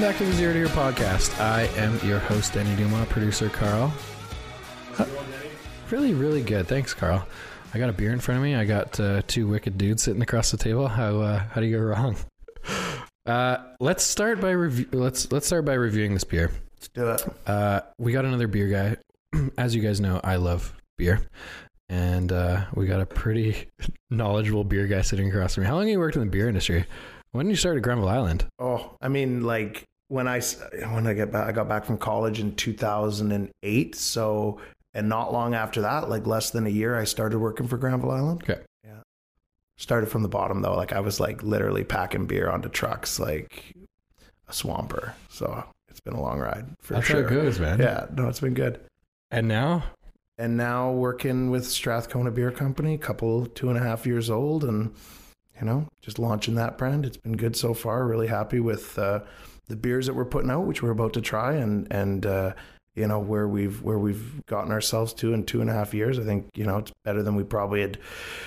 Welcome back to the Zero to Hero podcast. I am your host, Denny Dumas, producer Carl. Uh, really, really good. Thanks, Carl. I got a beer in front of me. I got uh, two wicked dudes sitting across the table. How uh, how do you go wrong? Uh, let's start by review. Let's let's start by reviewing this beer. Let's do it. Uh, we got another beer guy. As you guys know, I love beer, and uh, we got a pretty knowledgeable beer guy sitting across from me. How long have you worked in the beer industry? When did you start at Granville Island? Oh, I mean, like when I when I get back, I got back from college in 2008. So, and not long after that, like less than a year, I started working for Granville Island. Okay. Yeah. Started from the bottom though. Like I was like literally packing beer onto trucks, like a swamper. So it's been a long ride for That's sure. how it goes, man. Yeah. No, it's been good. And now, and now working with Strathcona Beer Company, couple two and a half years old, and you know, just launching that brand. It's been good so far. Really happy with uh, the beers that we're putting out, which we're about to try, and and uh, you know where we've where we've gotten ourselves to in two and a half years. I think you know it's better than we probably had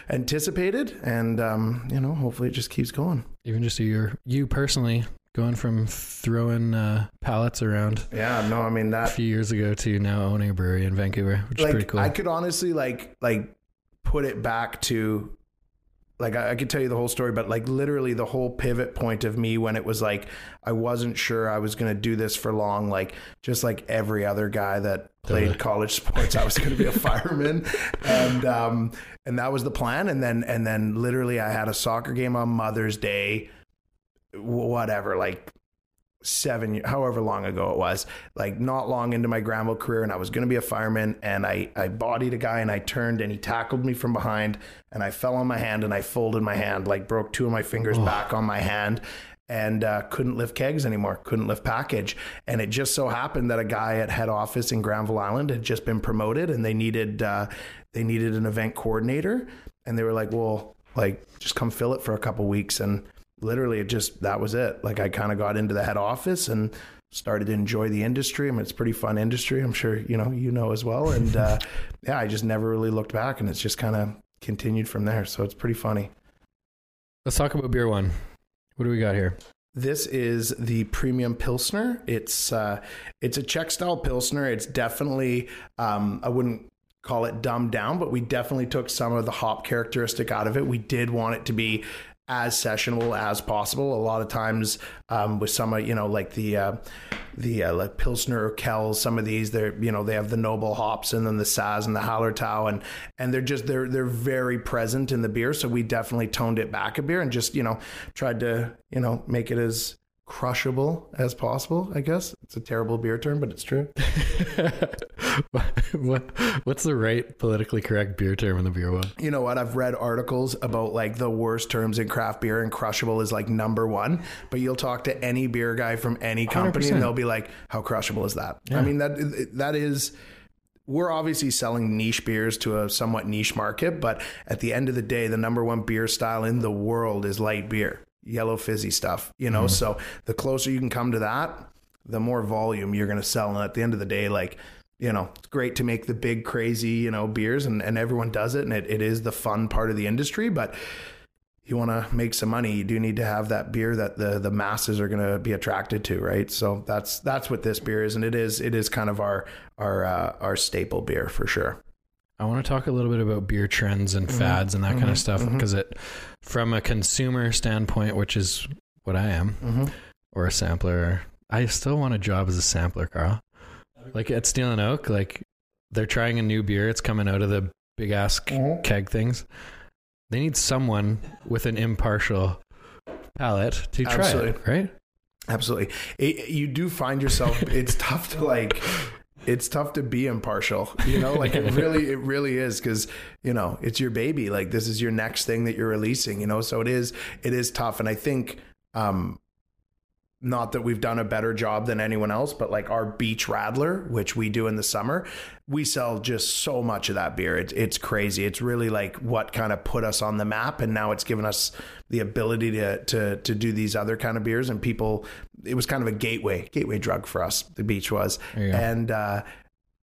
anticipated, and um, you know, hopefully it just keeps going. even just year, you personally going from throwing uh, pallets around Yeah, no, I mean that a few years ago to now owning a brewery in Vancouver, which is pretty cool. I could honestly like like put it back to like I, I could tell you the whole story, but like literally the whole pivot point of me when it was like I wasn't sure I was gonna do this for long, like just like every other guy that played Totally. college sports, I was gonna be a fireman. And um and that was the plan. And then and then literally I had a soccer game on Mother's Day, whatever, like seven, however long ago it was, like not long into my Granville career, and I was going to be a fireman, and I I bodied a guy, and I turned, and he tackled me from behind, and I fell on my hand, and I folded my hand, like broke two of my fingers back on my hand. And uh, couldn't lift kegs anymore, couldn't lift package. And it just so happened that a guy at head office in Granville Island had just been promoted and they needed uh, they needed an event coordinator. And they were like, well, like just come fill it for a couple weeks. And literally it just that was it like i kind of got into the head office and started to enjoy the industry i mean it's a pretty fun industry i'm sure you know you know as well and uh, yeah i just never really looked back and it's just kind of continued from there so it's pretty funny Let's talk about beer one. What do we got here? This is the premium pilsner. It's uh, it's a Czech style pilsner. It's definitely um, I wouldn't call it dumbed down, but we definitely took some of the hop characteristic out of it. We did want it to be as sessionable as possible. A lot of times um, with some of you know like the uh, the uh, like Pilsner Urquells, some of these they're you know they have the noble hops and then the Saaz and the Hallertau and and they're just they're they're very present in the beer. So we definitely toned it back a beer and just you know tried to you know make it as crushable as possible. I guess it's a terrible beer term, but it's true. what, what's the right politically correct beer term in the beer world? You know what? I've read articles about like the worst terms in craft beer, and crushable is like number one. But you'll talk to any beer guy from any company, 100%. and they'll be like, "How crushable is that?" I mean that that is. We're obviously selling niche beers to a somewhat niche market, but at the end of the day, the number one beer style in the world is light beer, yellow fizzy stuff. You know, mm-hmm. so the closer you can come to that, the more volume you're going to sell. And at the end of the day, like you know, it's great to make the big crazy, you know, beers and, and everyone does it and it, it is the fun part of the industry, but you want to make some money, you do need to have that beer that the the masses are going to be attracted to, right? So that's that's what this beer is and it is it is kind of our our uh, our staple beer for sure. I want to talk a little bit about beer trends and mm-hmm. fads and that kind of mm-hmm. stuff mm-hmm. because it, from a consumer standpoint, which is what I am, or a sampler, I still want a job as a sampler, Carl. Like at Steel and Oak, like they're trying a new beer. It's coming out of the big ass k- keg things. They need someone with an impartial palate to try Absolutely. it, right? Absolutely. It, you do find yourself it's tough to like it's tough to be impartial, you know, like it really it really is cuz you know, it's your baby. Like this is your next thing that you're releasing, you know. So it is it is tough and I think um not that we've done a better job than anyone else, but like our Beach Radler, which we do in the summer, we sell just so much of that beer. It's it's crazy. It's really like what kind of put us on the map, and now it's given us the ability to to to do these other kind of beers. And people, it was kind of a gateway gateway drug for us. The Beach was, and uh,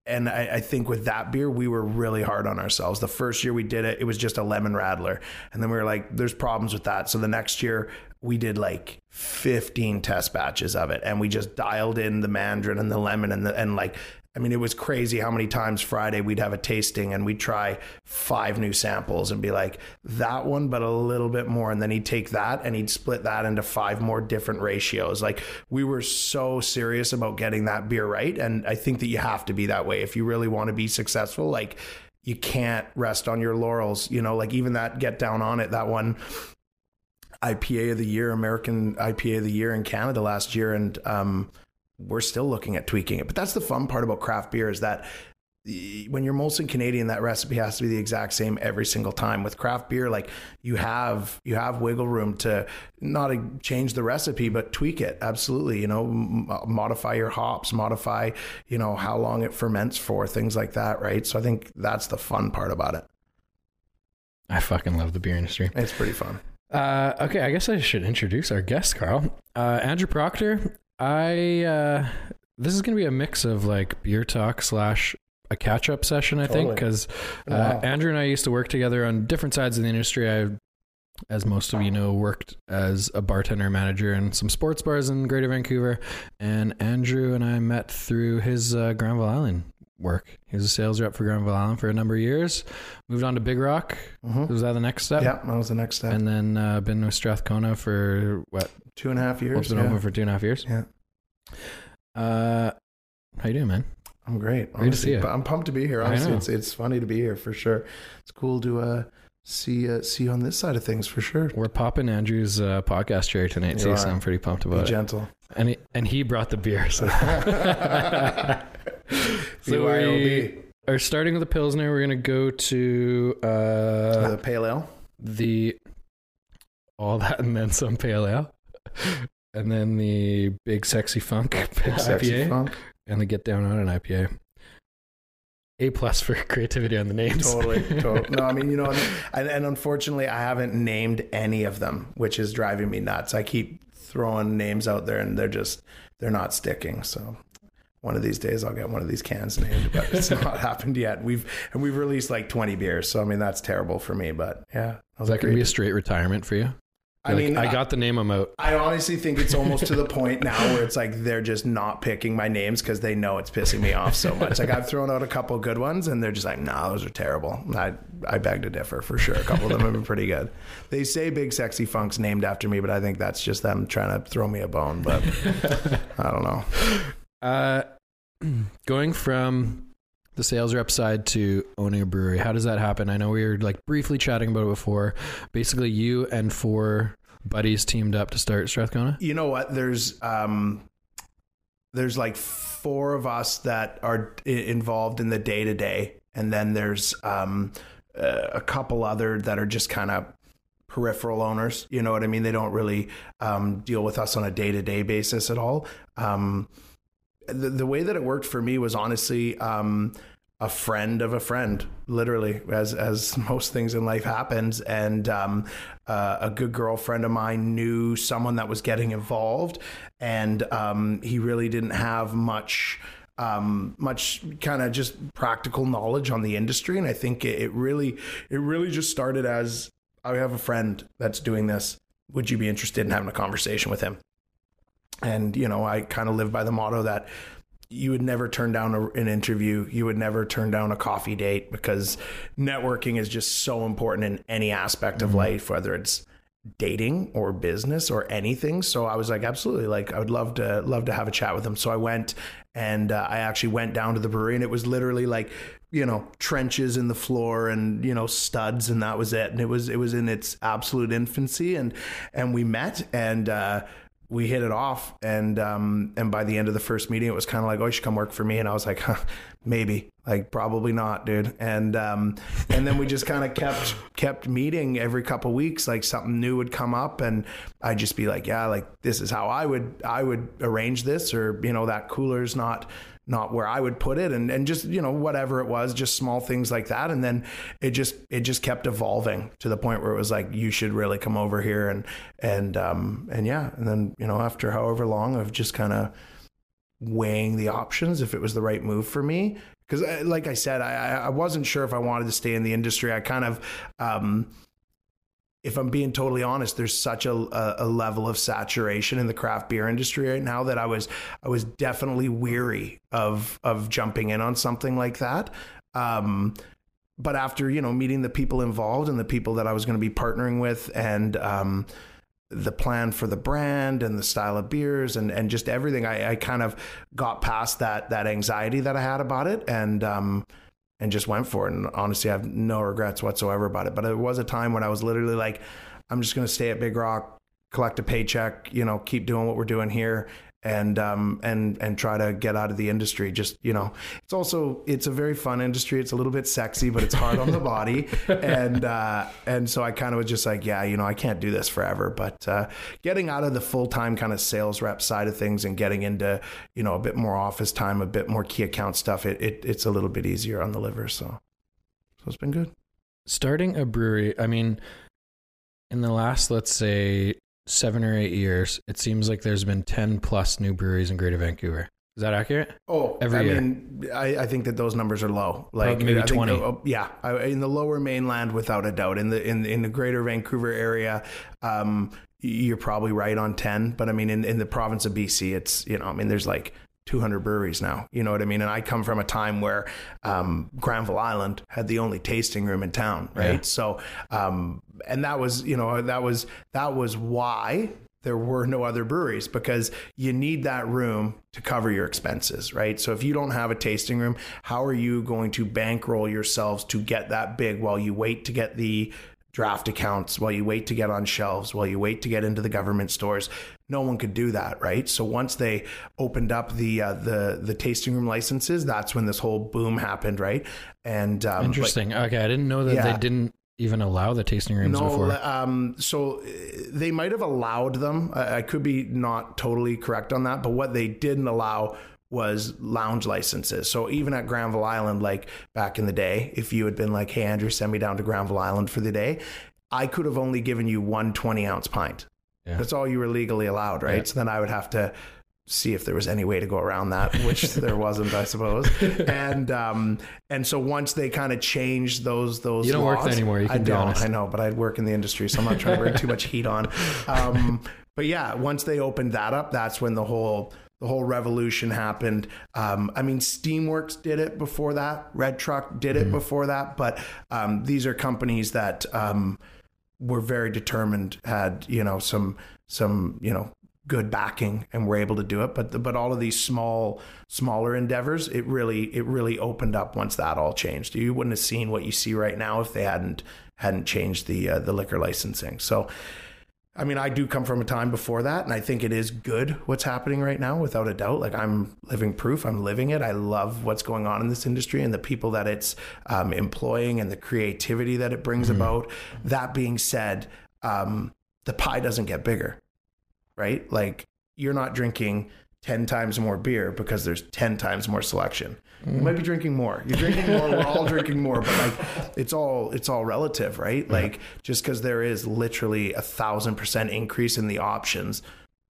and I, I think with that beer, we were really hard on ourselves. The first year we did it, it was just a lemon radler, and then we were like, "There's problems with that." So the next year we did like 15 test batches of it and we just dialed in the mandarin and the lemon and the and like I mean, it was crazy how many times Friday we'd have a tasting and we'd try five new samples and be like, that one, but a little bit more. And then he'd take that and he'd split that into five more different ratios. Like, we were so serious about getting that beer right. And I think that you have to be that way if you really want to be successful. Like, you can't rest on your laurels, you know, like even that get down on it, that one IPA of the year, American IPA of the year in Canada last year. And, um, we're still looking at tweaking it. But that's the fun part about craft beer is that when you're Molson Canadian, that recipe has to be the exact same every single time. With craft beer, like you have you have wiggle room to not change the recipe, but tweak it. Absolutely, you know, modify your hops, modify you know how long it ferments for, things like that, right? So I think that's the fun part about it. I fucking love the beer industry. It's pretty fun. Uh, okay, I guess I should introduce our guest, Carl. Uh, Andrew Proctor I uh, this is gonna be a mix of like beer talk slash a catch up session. I totally. think because uh, wow. Andrew and I used to work together on different sides of the industry. I, as most of you know, worked as a bartender manager in some sports bars in Greater Vancouver, and Andrew and I met through his uh, Granville Island work. He was a sales rep for Granville Island for a number of years. Moved on to Big Rock. Mm-hmm. Was that the next step? Yeah, that was the next step. And then uh, been with Strathcona for what two and a half years. Been yeah. over for two and a half years. Yeah. Uh, how you doing, man? I'm great. Great to see you. I'm pumped to be here. Honestly, it's it's funny to be here for sure. It's cool to uh, see uh, see you on this side of things for sure. We're popping Andrew's uh, podcast chair tonight too, so I'm pretty pumped about be it. Gentle. And he, and he brought the beer. So, so we are starting with the pilsner. We're gonna go to uh, the pale ale. The all that and then some pale ale and then the big sexy funk big sexy IPA, funk. and the get down on an IPA. A plus for creativity on the names. Totally, totally. No, I mean, you know, and, and, unfortunately, I haven't named any of them, which is driving me nuts. I keep throwing names out there, and they're just they're not sticking. So one of these days, I'll get one of these cans named, but it's not happened yet. We've and we've released like twenty beers, so I mean that's terrible for me. But yeah, is that going to be a straight retirement for you? I like, mean, I got the name I'm out. I honestly think it's almost to the point now where it's like they're just not picking my names because they know it's pissing me off so much. Like I've thrown out a couple good ones and they're just like, nah, those are terrible. I I beg to differ for sure. A couple of them have been pretty good. They say Big Sexy Funk's named after me, but I think that's just them trying to throw me a bone. But I don't know. Uh, going from the sales rep side to owning a brewery. How does that happen? I know we were like briefly chatting about it before. Basically, you and four buddies teamed up to start Strathcona. You know what? There's um, there's like four of us that are involved in the day to day, and then there's um, a couple other that are just kind of peripheral owners. You know what I mean? They don't really um, deal with us on a day to day basis at all. Um, the, the way that it worked for me was honestly um, a friend of a friend, literally, as as most things in life happens. And um, uh, a good girlfriend of mine knew someone that was getting involved, and um, he really didn't have much. Um, much kind of just practical knowledge on the industry, and I think it, it really, it really just started as I have a friend that's doing this. Would you be interested in having a conversation with him? And you know, I kind of live by the motto that you would never turn down a, an interview. You would never turn down a coffee date because networking is just so important in any aspect mm-hmm. of life, whether it's dating or business or anything. So I was like, absolutely, like I would love to love to have a chat with them. So I went and uh, I actually went down to the brewery, and it was literally like you know trenches in the floor and you know studs, and that was it. And it was it was in its absolute infancy, and and we met and. Uh, we hit it off and um and by the end of the first meeting it was kind of like oh you should come work for me and i was like huh, maybe. Like probably not dude. And um and then we just kind of kept kept meeting every couple weeks like something new would come up and i'd just be like yeah like this is how i would i would arrange this or you know that cooler's not not where I would put it and and just you know whatever it was just small things like that. And then it just it just kept evolving to the point where it was like you should really come over here and and um and yeah. And then you know after however long of just kind of weighing the options if it was the right move for me because uh, like I said I I wasn't sure if I wanted to stay in the industry. I kind of um if I'm being totally honest, there's such a, a, level of saturation in the craft beer industry right now that I was I was definitely weary of of jumping in on something like that. Um, but after you know meeting the people involved and the people that I was going to be partnering with and um, the plan for the brand and the style of beers and and just everything, I, I kind of got past that that anxiety that I had about it and. Um, and just went for it. And honestly, I have no regrets whatsoever about it. But it was a time when I was literally like, I'm just going to stay at Big Rock, collect a paycheck, you know, keep doing what we're doing here, and um and and try to get out of the industry. Just you know it's also it's a very fun industry. It's a little bit sexy but it's hard on the body. And uh and so i kind of was just like yeah you know i can't do this forever. But uh getting out of the full-time kind of sales rep side of things and getting into you know a bit more office time a bit more key account stuff it, it it's a little bit easier on the liver. So so it's been good. Starting a brewery i mean in the last let's say seven or eight years, it seems like there's been 10 plus new breweries in Greater Vancouver. Is that accurate? Oh, every I year. mean, I, I, think that those numbers are low. Like maybe twenty. oh, yeah, in the lower mainland, without a doubt. In the in in the Greater Vancouver area, um, you're probably right on ten. But I mean, in in the province of BC, it's you know, I mean, there's like 200 breweries now. You know what I mean? And I come from a time where um, Granville Island had the only tasting room in town, right? Yeah. So, um, and that was, you know, that was that was why there were no other breweries because you need that room to cover your expenses, right? So if you don't have a tasting room, how are you going to bankroll yourselves to get that big while you wait to get the draft accounts, while you wait to get on shelves, while you wait to get into the government stores? No one could do that, right? So once they opened up the uh, the the tasting room licenses, that's when this whole boom happened, right? And um, interesting. okay, I didn't know that yeah. they didn't even allow the tasting rooms no, before? Um, so uh, they might have allowed them. I, I, could be not totally correct on that, but what they didn't allow was lounge licenses. So even at Granville Island, like back in the day, if you had been like, "Hey Andrew, send me down to Granville Island for the day," I could have only given you one 20 ounce pint. Yeah. That's all you were legally allowed, right? Yeah. So then I would have to see if there was any way to go around that, which there wasn't, I suppose. And um, and so once they kind of changed those those you don't laws, work anymore. You can I don't. Honest. I know, but I work in the industry, so I'm not trying to bring too much heat on. Um, but yeah, once they opened that up, that's when the whole the whole revolution happened. Um, I mean, Steamworks did it before that. Red Truck did it mm before that. But um, these are companies that um, were very determined, had you know some some you know good backing and we're able to do it but the, but all of these small smaller endeavors it really it really opened up once that all changed you wouldn't have seen what you see right now if they hadn't hadn't changed the uh, the liquor licensing so I mean, I do come from a time before that, and I think it is good what's happening right now, without a doubt. Like I'm living proof, I'm living it. I love what's going on in this industry and the people that it's um, employing and the creativity that it brings mm-hmm. about. That being said, um, the pie doesn't get bigger right? Like you're not drinking 10 times more beer because there's 10 times more selection. Mm. You might be drinking more. You're drinking more. We're all drinking more, but like it's all it's all relative, right? Yeah. Like just because there is literally a thousand percent increase in the options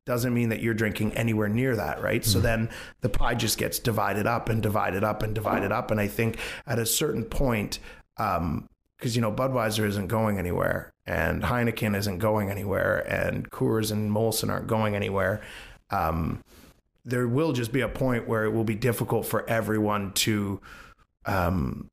doesn't mean that you're drinking anywhere near that, right? Mm. So then the pie just gets divided up and divided up and divided up. And I think at a certain point, um, because you know Budweiser isn't going anywhere, and Heineken isn't going anywhere, and Coors and Molson aren't going anywhere. Um, there will just be a point where it will be difficult for everyone to, um,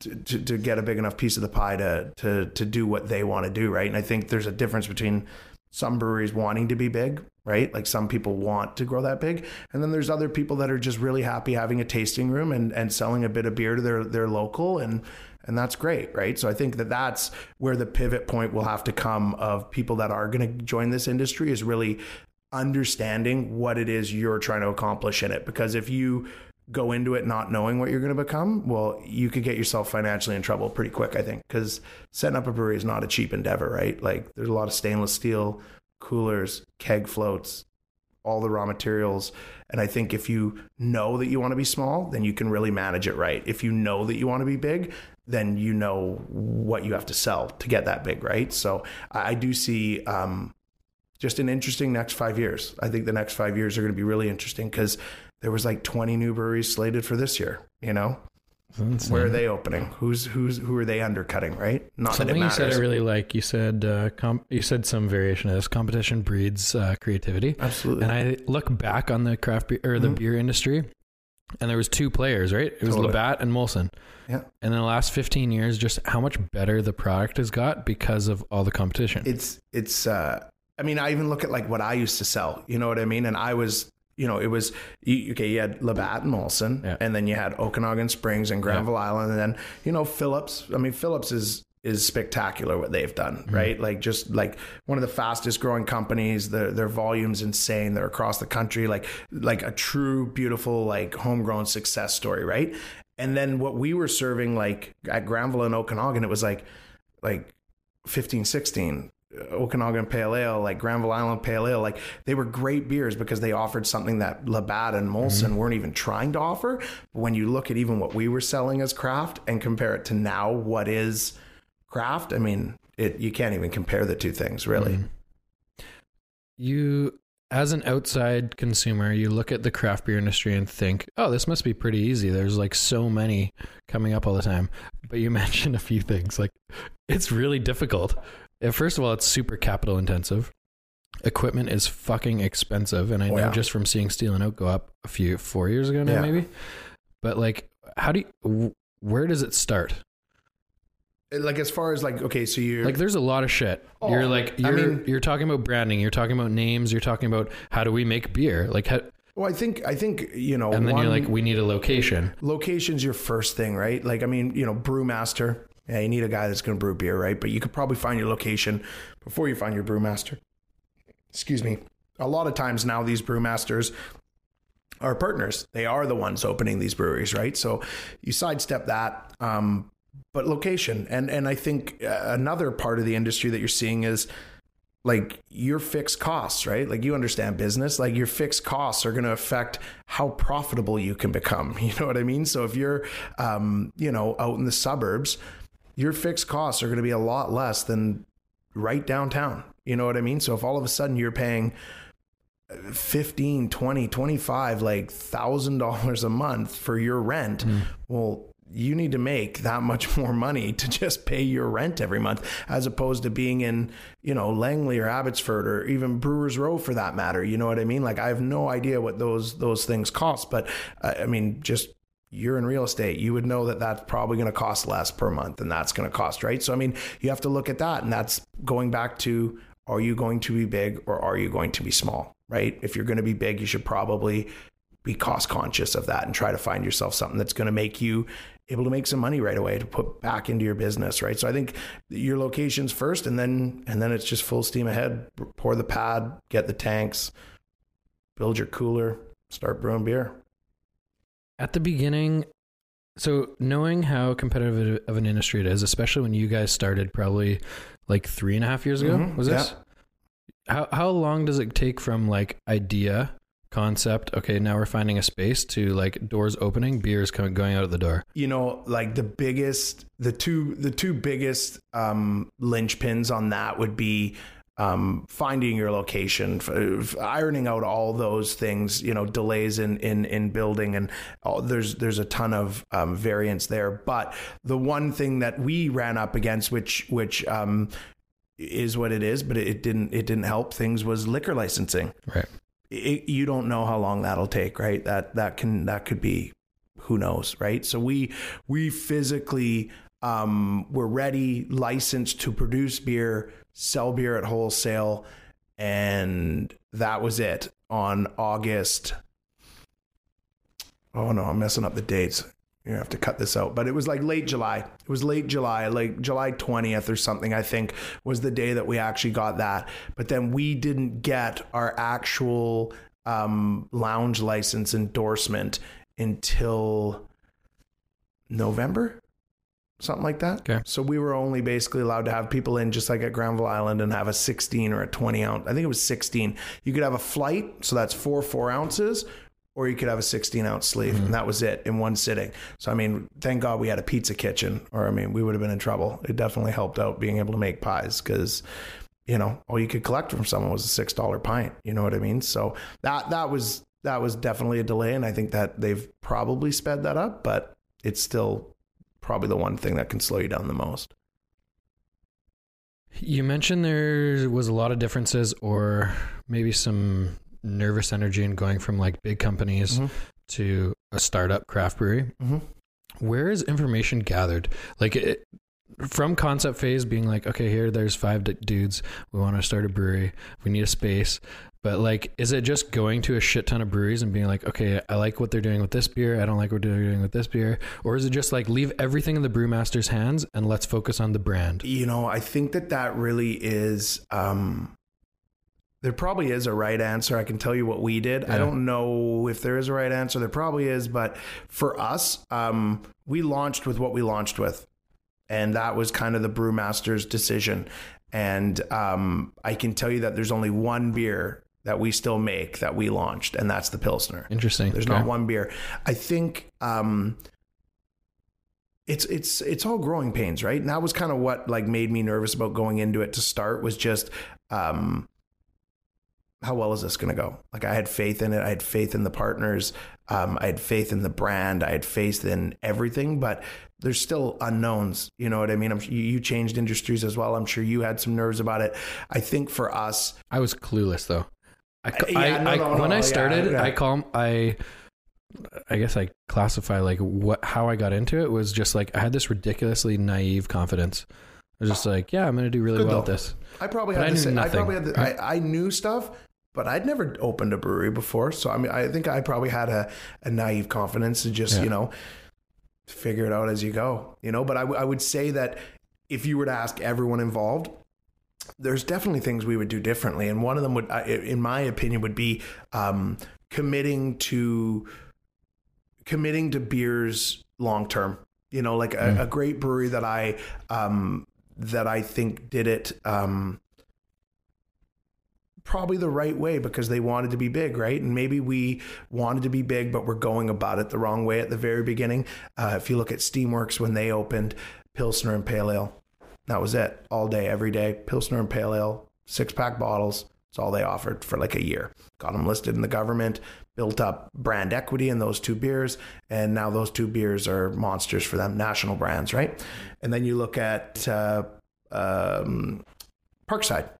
to, to, to get a big enough piece of the pie to to to do what they want to do, right? And I think there's a difference between some breweries wanting to be big, right? Like some people want to grow that big, and then there's other people that are just really happy having a tasting room and and selling a bit of beer to their their local and and that's great right so i think that that's where the pivot point will have to come of people that are going to join this industry is really understanding what it is you're trying to accomplish in it because if you go into it not knowing what you're going to become well you could get yourself financially in trouble pretty quick i think because setting up a brewery is not a cheap endeavor right like there's a lot of stainless steel coolers keg floats all the raw materials. And I think if you know that you want to be small, then you can really manage it right. If you know that you want to be big, then you know what you have to sell to get that big, right? So I do see um, just an interesting next five years. I think the next five years are going to be really interesting because there was like 20 new breweries slated for this year, you know? Where are they opening? Who's who's who are they undercutting? Right? Not Something you said I really like. You said uh, com- you said some variation of this. Competition breeds uh, creativity. Absolutely. And I look back on the craft beer or the mm-hmm. beer industry, and there was two players, right? It was totally. Labatt and Molson. Yeah. And in the last 15 years, just how much better the product has got because of all the competition. It's it's. uh I mean, I even look at like what I used to sell. You know what I mean? And I was you know, it was okay. You had Labatt and Molson, yeah. and then you had Okanagan Springs and Granville yeah. Island, and then you know Phillips. I mean, Phillips is is spectacular what they've done, mm-hmm. right? Like just like one of the fastest growing companies. Their their volumes insane. They're across the country, like like a true beautiful like homegrown success story, right? And then what we were serving like at Granville and Okanagan, it was like like 15, 16 Okanagan Pale Ale, like Granville Island Pale Ale, like they were great beers because they offered something that Labatt and Molson mm-hmm. weren't even trying to offer. But when you look at even what we were selling as craft and compare it to now what is craft, I mean, it you can't even compare the two things really. Mm-hmm. You as an outside consumer, you look at the craft beer industry and think, "Oh, this must be pretty easy." There's like so many coming up all the time. But you mentioned a few things like it's really difficult Uh, first of all, it's super capital intensive. Equipment is fucking expensive, and I know yeah. just from seeing Steel and Oak go up a few four years ago now, yeah. maybe. But like, how do you? Where does it start? Uh, like as far as like okay so you're like there's a lot of shit oh, you're like you're, I mean, you're talking about branding you're talking about names you're talking about how do we make beer like how, well, I think I think you know, and then one, you're like, we need a location. Location's your first thing, right? Like, I mean, you know, brewmaster. Yeah, you need a guy that's going to brew beer, right? But you could probably find your location before you find your brewmaster. Excuse me. A lot of times now, these brewmasters are partners. They are the ones opening these breweries, right? So you sidestep that. Um, but location, and and I think uh, another part of the industry that you're seeing is like your fixed costs, right? Like you understand business, like your fixed costs are going to affect how profitable you can become. You know what I mean? So if you're, um, you know, out in the suburbs, your fixed costs are going to be a lot less than right downtown. You know what I mean? So if all of a sudden you're paying 15, 20, 25, like thousand dollars a month for your rent, mm. well, you need to make that much more money to just pay your rent every month as opposed to being in, you know, Langley or Abbotsford or even Brewers Row for that matter. You know what I mean? Like I have no idea what those those things cost, but uh, I mean just you're in real estate, you would know that that's probably going to cost less per month and that's going to cost, right? So, I mean, you have to look at that. And that's going back to are you going to be big or are you going to be small, right? If you're going to be big, you should probably be cost conscious of that and try to find yourself something that's going to make you able to make some money right away to put back into your business right so i think your locations first and then and then it's just full steam ahead pour the pad get the tanks build your cooler start brewing beer at the beginning, so knowing how competitive of an industry it is, especially when you guys started probably like three and a half years ago, mm-hmm. was this? Yeah. How how long does it take from like idea, concept, okay, now we're finding a space to like doors opening, beers coming going out of the door? You know, like the biggest the two the two biggest um linchpins on that would be um, finding your location, f- ironing out all those things, you know, delays in in in building, and all, there's there's a ton of um, variance there. But the one thing that we ran up against, which which um, is what it is, but it, didn't it didn't help things was liquor licensing. Right. It, you don't know how long that'll take, right? That that can that could be who knows, right? So we we physically um, we're ready, licensed to produce beer sell beer at wholesale, and that was it on August. Oh no, I'm messing up the dates. You have to cut this out, but it was like late July. It was late July, like July 20th or something, I think was the day that we actually got that. But then we didn't get our actual um, lounge license endorsement until November something like that. Okay. So we were only basically allowed to have people in just like at Granville Island and have a 16 or a 20 ounce. I think it was 16. You could have a flight, so that's four four ounces, or you could have a 16 ounce sleeve, mm-hmm. and that was it in one sitting. So I mean, thank God we had a pizza kitchen, or I mean, we would have been in trouble. It definitely helped out being able to make pies because. You know, all you could collect from someone was a six dollar pint. You know what I mean? So that that was that was definitely a delay, and I think that they've probably sped that up. But it's still probably the one thing that can slow you down the most. You mentioned there was a lot of differences, or maybe some nervous energy in going from like big companies Mhm. to a startup craft brewery. Mhm. Where is information gathered? Like it, from concept phase, being like, okay, here, there's five d- dudes. We want to start a brewery. We need a space. But like, is it just going to a shit ton of breweries and being like, okay, I like what they're doing with this beer. I don't like what they're doing with this beer. Or is it just like leave everything in the brewmaster's hands and let's focus on the brand? You know, I think that that really is. Um, there probably is a right answer. I can tell you what we did. I don't know if there is a right answer. There probably is, but for us, um, we launched with what we launched with, and that was kind of the brewmaster's decision. And um, I can tell you that there's only one beer that we still make that we launched, and that's the Pilsner. Interesting. There's Okay. not one beer. I think um, it's it's it's all growing pains, right? And that was kind of what like made me nervous about going into it to start was just um, how well is this going to go? Like I had faith in it. I had faith in the partners. Um, I had faith in the brand. I had faith in everything, but there's still unknowns. You know what I mean? I'm, you, you changed industries as well. I'm sure you had some nerves about it. I think for us, I was clueless though. I, Uh, yeah, I, no, I- no, when I started, yeah. I call I I guess I classify like what how I got into it was just like I had this ridiculously naive confidence. I was just like, yeah, I'm going to do really Good well at this. I probably But had I knew same. I nothing. probably had. The, I, I knew stuff, but I'd never opened a brewery before. So I mean, I think I probably had a, a naive confidence to just Yeah. you know figure it out as you go. You know, but I, w- I would say that if you were to ask everyone involved. There's definitely things we would do differently, and one of them would, in my opinion, would be um, committing to committing to beers long term. You know, like a, Mm. a great brewery that I um, that I think did it um, probably the right way because they wanted to be big, right? And maybe we wanted to be big, but we're going about it the wrong way at the very beginning. Uh, if you look at Steamworks when they opened Pilsner and Pale Ale, that was it all day, every day. Pilsner and Pale Ale, six pack bottles. It's all they offered for like a year. Got them listed in the government, built up brand equity in those two beers, and now those two beers are monsters for them, national brands, right? And then you look at uh, um, Parkside.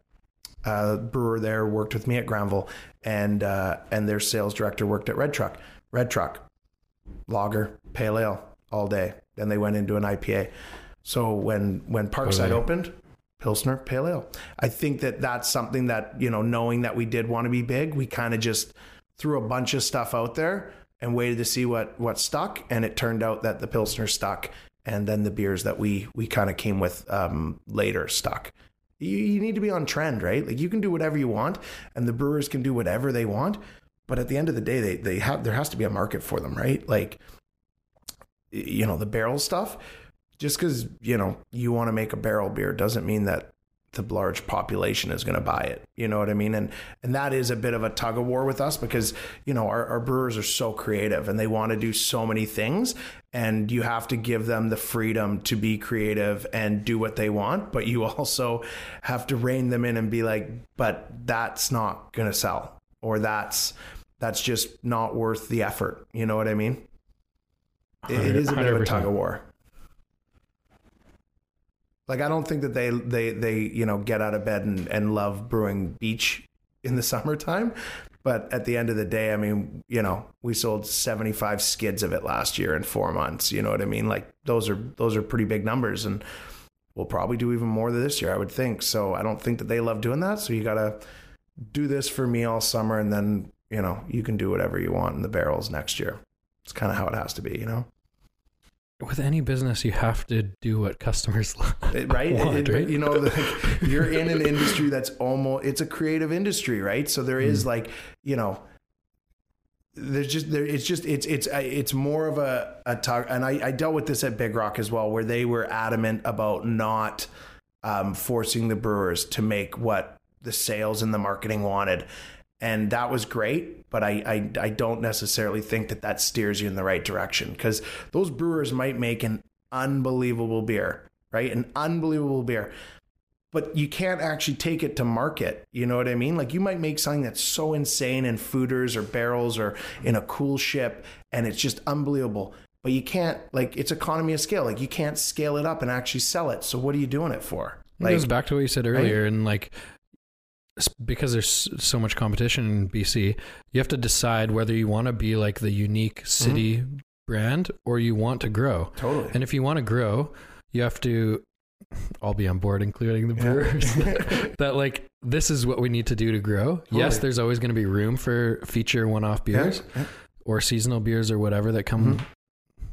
Uh, brewer there worked with me at Granville, and uh, and their sales director worked at Red Truck. Red Truck, lager, pale ale all day. Then they went into an IPA. So when when Parkside Totally. opened, Pilsner Pale Ale. I think that that's something that you know, knowing that we did want to be big, we kind of just threw a bunch of stuff out there and waited to see what what stuck, and it turned out that the Pilsner stuck, and then the beers that we we kind of came with um, later stuck. You, you need to be on trend, right? Like you can do whatever you want, and the brewers can do whatever they want, but at the end of the day, they they have there has to be a market for them, right? Like you know the barrel stuff just because you know you want to make a barrel beer doesn't mean that the large population is going to buy it you know what i mean? And and that is a bit of a tug of war with us because you know our, our brewers are so creative and they want to do so many things and you have to give them the freedom to be creative and do what they want but you also have to rein them in and be like but that's not going to sell or that's that's just not worth the effort you know what i mean? It, it is a bit of a tug of war. Like I don't think that they they they you know get out of bed and, and love brewing beach in the summertime, but at the end of the day, I mean, you know, we sold seventy five skids of it last year in four months. You know what I mean? Like those are those are pretty big numbers, and we'll probably do even more this year, I would think. So I don't think that they love doing that. So you gotta do this for me all summer, and then you know you can do whatever you want in the barrels next year. It's kind of how it has to be, you know. With any business, you have to do what customers It- right? want, It- right? You know, like, you're in an industry that's almost it's a creative industry, right? So there is like, you know, there's just there it's just it's it's it's more of a a tug and I, I dealt with this at Big Rock as well where they were adamant about not um, forcing the brewers to make what the sales and the marketing wanted and that was great but I, I i don't necessarily think that that steers you in the right direction because those brewers might make an unbelievable beer right an unbelievable beer but you can't actually take it to market you know what i mean like you might make something that's so insane in foeders or barrels or in a coolship and it's just unbelievable but you can't like it's economy of scale. Like you can't scale it up and actually sell it. So what are you doing it for? Like, it goes back to what you said earlier, right? and like because there's so much competition in BC, you have to decide whether you want to be like the unique city mm-hmm. brand or you want to grow. Totally. And if you want to grow, you have to all be on board, including the brewers. Yeah. that like this is what we need to do to grow. Totally. Yes, there's always going to be room for feature one-off beers yeah. Yeah. or seasonal beers or whatever that come mm-hmm.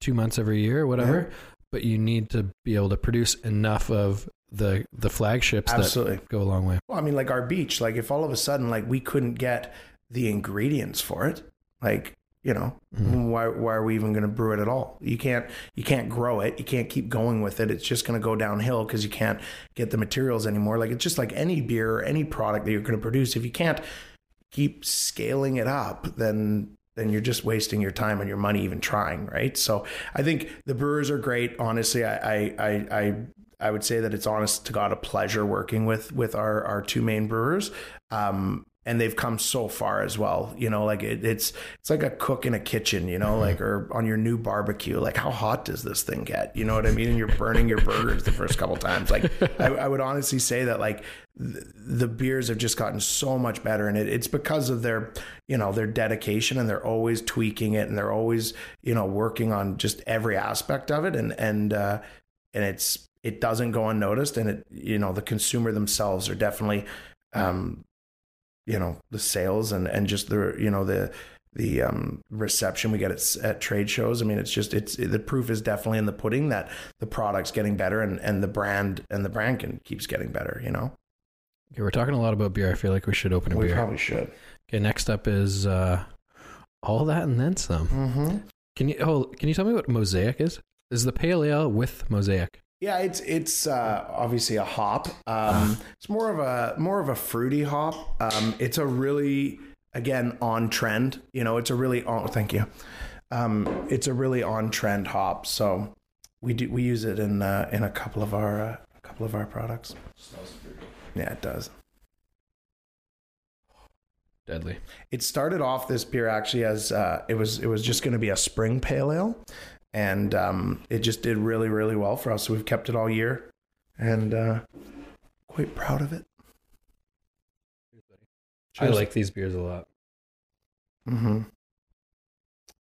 two months every year or whatever. But you need to be able to produce enough of the the flagships Absolutely. that go a long way. Well, I mean, like our beach, like if all of a sudden like we couldn't get the ingredients for it, like you know, mm-hmm. why why are we even going to brew it at all? You can't you can't grow it. You can't keep going with it. It's just going to go downhill because you can't get the materials anymore. Like it's just like any beer or any product that you're going to produce. If you can't keep scaling it up, then then you're just wasting your time and your money even trying, right? So I think the brewers are great. Honestly, I I I, I I would say that it's honest to God a pleasure working with with our our two main brewers. Um, and they've come so far as well. You know, like it, it's it's like a cook in a kitchen. You know, mm-hmm. like or on your new barbecue. Like how hot does this thing get? You know what I mean? And you're burning your burgers the first couple times. Like I, I, would honestly say that like th- the beers have just gotten so much better, and it, it's because of their you know their dedication, and they're always tweaking it, and they're always you know working on just every aspect of it, and and uh, and it's it doesn't go unnoticed and it you know the consumer themselves are definitely um you know the sales and and just the you know the the um, reception we get at, at trade shows. I mean, it's just it's it, the proof is definitely in the pudding that the product's getting better and and the brand and the brand can keeps getting better. You know. Okay, we're talking a lot about beer. I feel like we should open a we beer. We probably should. Okay, next up is uh, all that and then some. Mm-hmm. Can you oh can you tell me what mosaic is? Is the pale ale with mosaic? Yeah, it's it's uh, obviously a hop. Um, it's more of a more of a fruity hop. Um, it's a really again on trend. You know, it's a really on. Thank you. Um, it's a really on trend hop. So we do we use it in uh, in a couple of our uh, a couple of our products. Yeah, it does. Deadly. It started off this beer actually as uh, it was it was just going to be a spring pale ale, and um, it just did really really well for us. So we've kept it all year, and uh, quite proud of it. I like these beers a lot. Mm-hmm.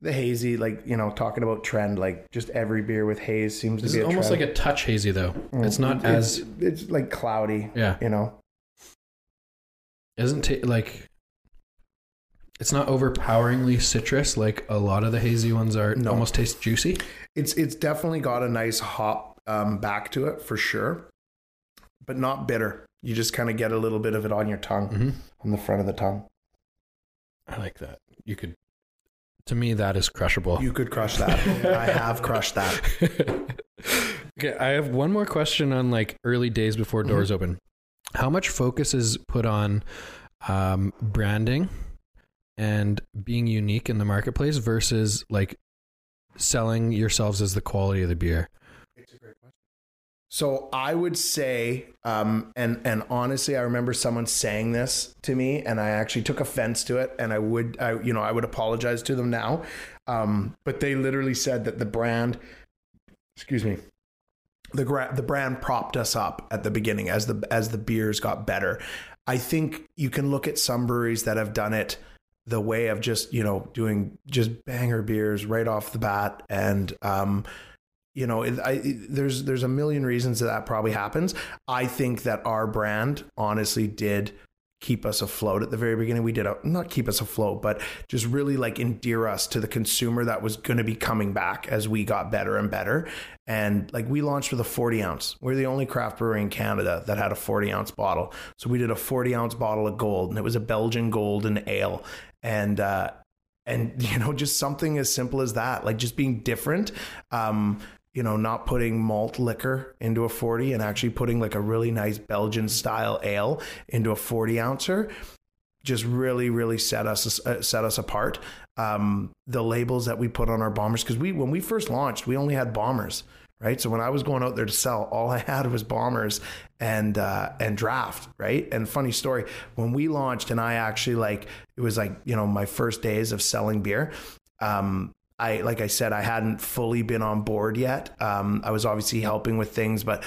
The hazy, like you know, talking about trend, like just every beer with haze seems this to be almost trend. like a touch hazy though. Mm, it's not it's, as it's like cloudy. Yeah, you know, isn't it like it's not overpoweringly citrus like a lot of the hazy ones are. No. Almost tastes juicy. It's it's definitely got a nice hop um, back to it for sure, but not bitter. You just kind of get a little bit of it on your tongue, mm-hmm. on the front of the tongue. I like that. You could. To me, that is crushable. You could crush that. I have crushed that. okay, I have one more question on like early days before doors mm-hmm. open. How much focus is put on um, branding? And being unique in the marketplace versus like selling yourselves as the quality of the beer? So I would say, um, and and honestly, I remember someone saying this to me, and I actually took offense to it, and I would, I you know, I would apologize to them now, um, but they literally said that the brand, excuse me, the gra- the brand propped us up at the beginning as the as the beers got better. I think you can look at some breweries that have done it the way of just you know doing just banger beers right off the bat and um you know it, I, it, there's there's a million reasons that that probably happens i think that our brand honestly did keep us afloat at the very beginning. We did a, not keep us afloat, but just really like endear us to the consumer that was going to be coming back as we got better and better. And like we launched with a 40 ounce. We're the only craft brewery in Canada that had a 40 ounce bottle. So we did a 40 ounce bottle of gold and it was a Belgian golden ale. And, uh, and you know just something as simple as that like just being different um, you know, not putting malt liquor into a 40 and actually putting like a really nice Belgian style ale into a 40 ouncer just really really set us uh, set us apart. Um, the labels that we put on our bombers because we when we first launched we only had bombers right so when i was going out there to sell all i had was bombers and uh, and draft right and funny story when we launched and i actually like it was like you know my first days of selling beer um, I like I said, I hadn't fully been on board yet. Um, I was obviously helping with things, but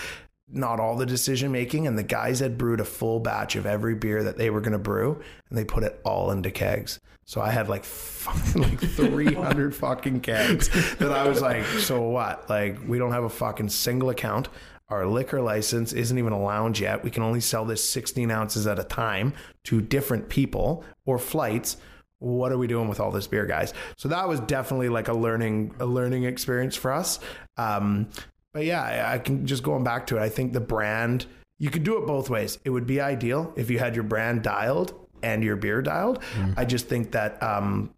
not all the decision making. And the guys had brewed a full batch of every beer that they were going to brew, and they put it all into kegs. So I had like fucking like 300 fucking kegs that I was like, so what? Like, we don't have a fucking single account. Our liquor license isn't even a lounge yet. We can only sell this 16 ounces at a time to different people or flights. What are we doing with all this beer, guys? So that was definitely like a learning a learning experience for us. Um, but yeah, I can just going back to it. I think the brand you could do it both ways. It would be ideal if you had your brand dialed and your beer dialed. Mm. I just think that um,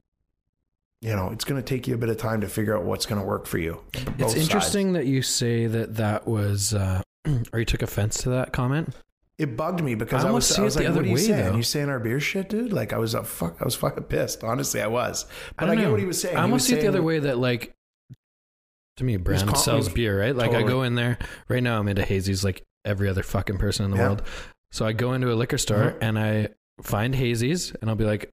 you know it's going to take you a bit of time to figure out what's going to work for you. It's sides. interesting that you say that that was, uh, or you took offense to that comment. It bugged me because I I, was, almost see I was like, other "What are you way, saying? though. You saying our beer shit, dude?" Like I was a fuck. I was fucking pissed. Honestly, I was. But I, don't get know. what he was saying. I almost see it the other way that like, to me, a brand con- sells beer, right? Like I go in there right now. I'm into hazies like every other fucking person in the Yeah. world. So I go into a liquor store Mhm. and I find hazies, and I'll be like,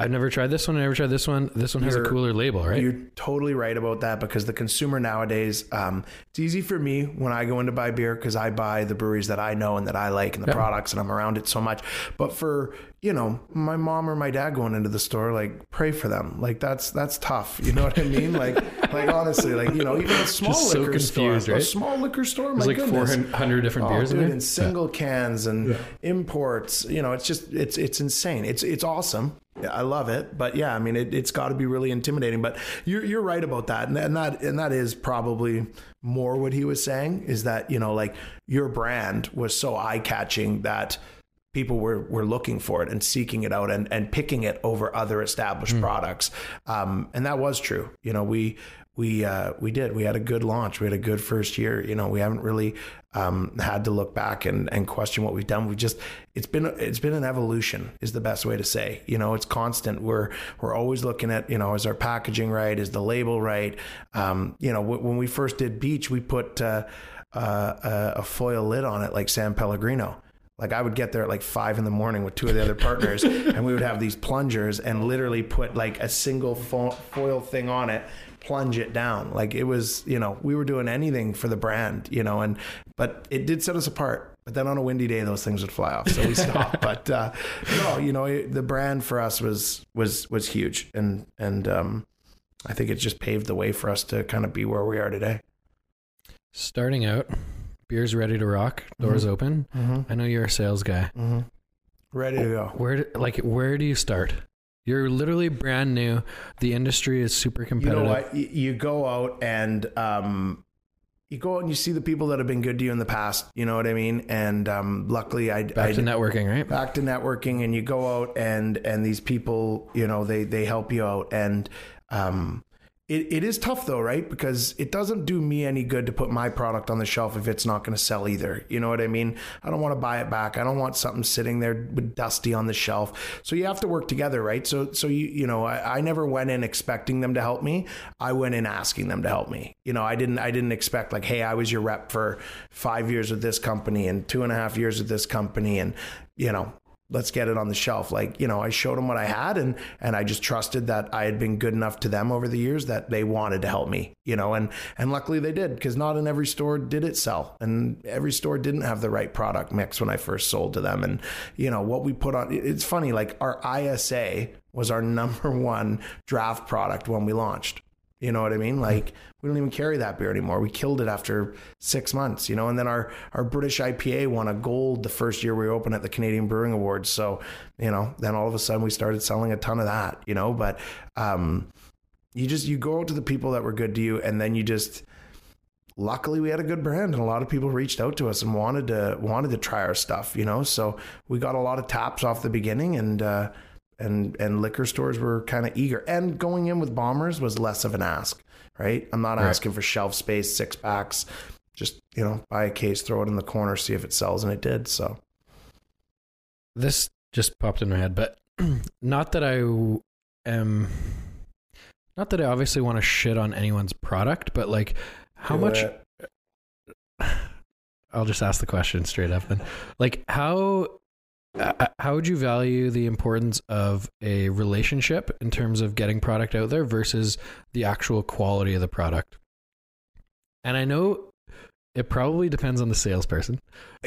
I've never tried this one. I never tried this one. This one has a You're- cooler label, right? You're totally right about that because the consumer nowadays, um, it's easy for me when I go in to buy beer because I buy the breweries that I know and that I like and the Yeah. products and I'm around it so much. But for you know my mom or my dad going into the store, like pray for them. Like that's that's tough. You know what I mean? Like like honestly, like you know even a small Just so liquor confused, store, a small liquor store. There's my like goodness. 400 different Oh, beers dude, in single cans and imports. You know, it's just it's it's insane. It's it's awesome. I love it, but yeah, I mean, it, it's got to be really intimidating. But you're you're right about that, and, and that and that is probably more what he was saying is that you know, like your brand was so eye catching that people were were looking for it and seeking it out and and picking it over other established products, um, and that was true. You know, we we uh, we did. We had a good launch. We had a good first year. You know, we haven't really um, had to look back and, and question what we've done. We've just it's been it's been an evolution is the best way to say. You know, it's constant. We're we're always looking at you know is our packaging right? Is the label right? Um, you know, w- when we first did Beach, we put uh, uh, a, a foil lid on it like San Pellegrino. Like I would get there at like five in the morning with two of the other partners, and we would have these plungers and literally put like a single fo- foil thing on it, plunge it down. Like it was, you know, we were doing anything for the brand, you know, and but it did set us apart. But then on a windy day, those things would fly off, so we stopped. but uh, no, you know, it, the brand for us was was was huge, and and um, I think it just paved the way for us to kind of be where we are today. Starting out, beer's ready to rock. Doors open. Mm-hmm. I know you're a sales guy. Mm-hmm. Ready to go. Where do, like where do you start? You're literally brand new. The industry is super competitive. you know what you, go out and um you go out and you see the people that have been good to you in the past you know what i mean and um luckily i Back I, to networking, right? back to networking and you go out and and these people you know they they help you out and um it, it is tough though right? Because it doesn't do me any good to put my product on the shelf if it's not going to sell either. You know what i mean? I don't want to buy it back. I don't want something sitting there with dusty on the shelf. So you have to work together right? So so you you know I, I never went in expecting them to help me. I went in asking them to help me. You know i didn't i didn't expect like hey i was your rep for five years with this company and two and a half years with this company and you know let's get it on the shelf. Like you know i showed them what i had and and i just trusted that i had been good enough to them over the years that they wanted to help me you know and and luckily they did because not in every store did it sell. And every store didn't have the right product mix when i first sold to them. And you know what we put on it's funny like our isa was our number one draft product when we launched you know what I mean? Like we don't even carry that beer anymore. We killed it after six months, you know. And then our our British IPA won a gold the first year we opened at the Canadian Brewing Awards. So you know, then all of a sudden we started selling a ton of that, you know. But um, you just you go out to the people that were good to you, and then you just luckily we had a good brand and a lot of people reached out to us and wanted to wanted to try our stuff you know so we got a lot of taps off the beginning and uh and and liquor stores were kind of eager and going in with bombers was less of an ask right i'm not Right. asking for shelf space six packs just you know buy a case throw it in the corner see if it sells and it did so This just popped in my head, but not that I am not that I obviously want to shit on anyone's product, but like how Do much it. I'll just ask the question straight up then. Like how how would you value the importance of a relationship in terms of getting product out there versus the actual quality of the product? And I know it probably depends on the salesperson,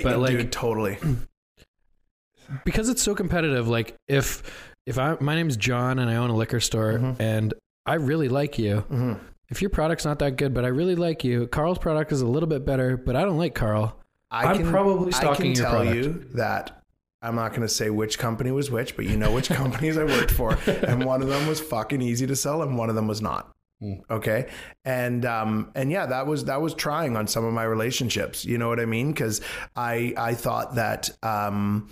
but like dude, totally. because it's so competitive. Like if if I my name's John and I own a liquor store Mhm. and I really like you. Mhm. If your product's not that good, but I really like you, Carl's product is a little bit better, but I don't like Carl. I I'm probably I stalking can your tell product. you that I'm not going to say which company was which, but you know which companies I worked for, and one of them was fucking easy to sell, and one of them was not. Mm. Okay, and um, and yeah, that was that was trying on some of my relationships. You know what I mean? Because I I thought that um,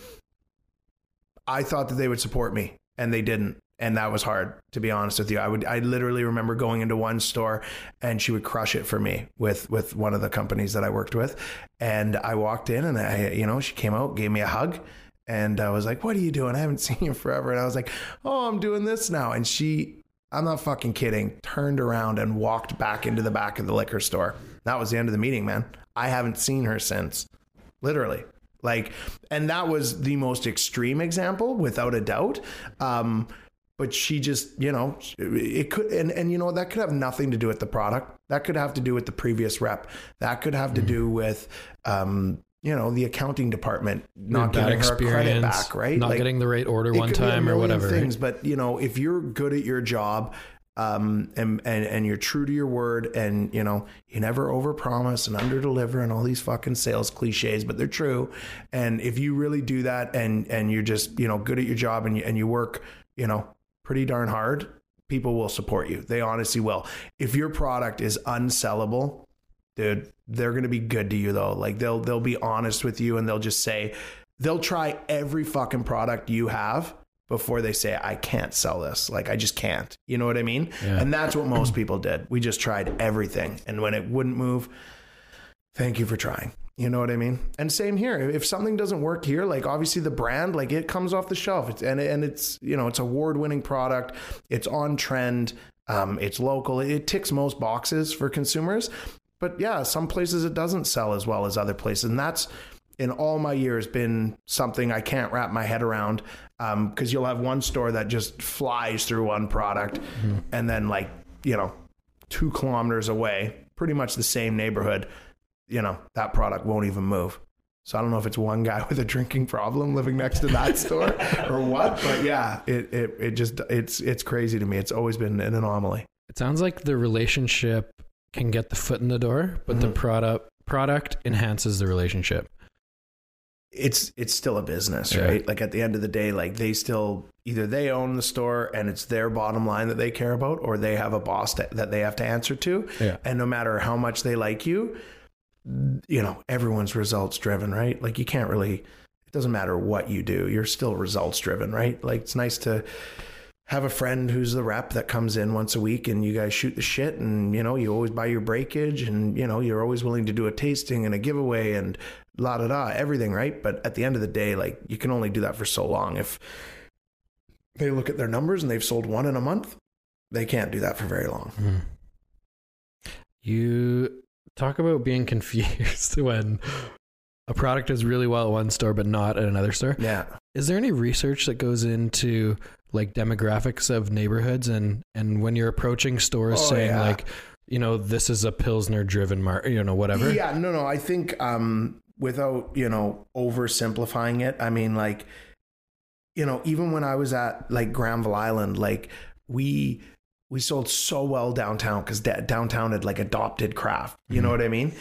I thought that they would support me, and they didn't. And that was hard, to be honest with you. I would, I literally remember going into one store, and she would crush it for me with with one of the companies that I worked with. And I walked in, and I, you know, she came out, gave me a hug, and I was like, "What are you doing? I haven't seen you forever." And I was like, "Oh, I'm doing this now." And she, I'm not fucking kidding, turned around and walked back into the back of the liquor store. That was the end of the meeting, man. I haven't seen her since, literally. Like, and that was the most extreme example, without a doubt. Um, but she just, you know, it could, and, and you know, that could have nothing to do with the product. That could have to do with the previous rep. That could have to do with, um, you know, the accounting department not Bad giving her credit back, right? Not Like, getting the right order one could be a time or whatever. right? Things, but you know, if you're good at your job, um, and, and and you're true to your word, and you know, you never overpromise and underdeliver, and all these fucking sales cliches, but they're true. And if you really do that, and and you're just you know good at your job, and you, and you work, you know, pretty darn hard, people will support you. They honestly will. If your product is unsellable, dude, they're gonna be good to you though. Like they'll they'll be honest with you, and they'll just say they'll try every fucking product you have before they say I can't sell this. Like I just can't. You know what I mean? Yeah. And that's what most people did. We just tried everything. And when it wouldn't move, thank you for trying. You know what I mean? And same here. If something doesn't work here, like obviously the brand, like it comes off the shelf. It's and and it's you know it's award winning product. It's on trend. Um, it's local. It ticks most boxes for consumers. But yeah, some places it doesn't sell as well as other places, and that's in all my years been something I can't wrap my head around. Um, because you'll have one store that just flies through one product, mm-hmm. and then like you know, two kilometers away, pretty much the same neighborhood, you know, that product won't even move. So I don't know if it's one guy with a drinking problem living next to that store or what, but yeah, it, it it just it's it's crazy to me. It's always been an anomaly. It sounds like the relationship can get the foot in the door, but the Mhm. product product enhances the relationship. It's it's still a business, Yeah. right? Like at the end of the day, like they still either they own the store and it's their bottom line that they care about, or they have a boss that, that they have to answer to. Yeah. And no matter how much they like you, you know, everyone's results driven, right? Like you can't really it doesn't matter what you do, you're still results driven, right? Like it's nice to have a friend who's the rep that comes in once a week and you guys shoot the shit and you know you always buy your breakage and you know you're always willing to do a tasting and a giveaway and la da da everything right? But at the end of the day like you can only do that for so long. If they look at their numbers and they've sold one in a month they can't do that for very long. Hmm. You talk about being confused when a product does really well at one store but not at another store. yeah. Is there any research that goes into like demographics of neighborhoods and and when you're approaching stores Oh, saying yeah. like you know this is a pilsner driven mar you know whatever Yeah, no, no. I think um, without you know oversimplifying it, I mean like you know even when I was at like Granville Island, like we we sold so well downtown because da- downtown had like adopted craft. You know what I mean?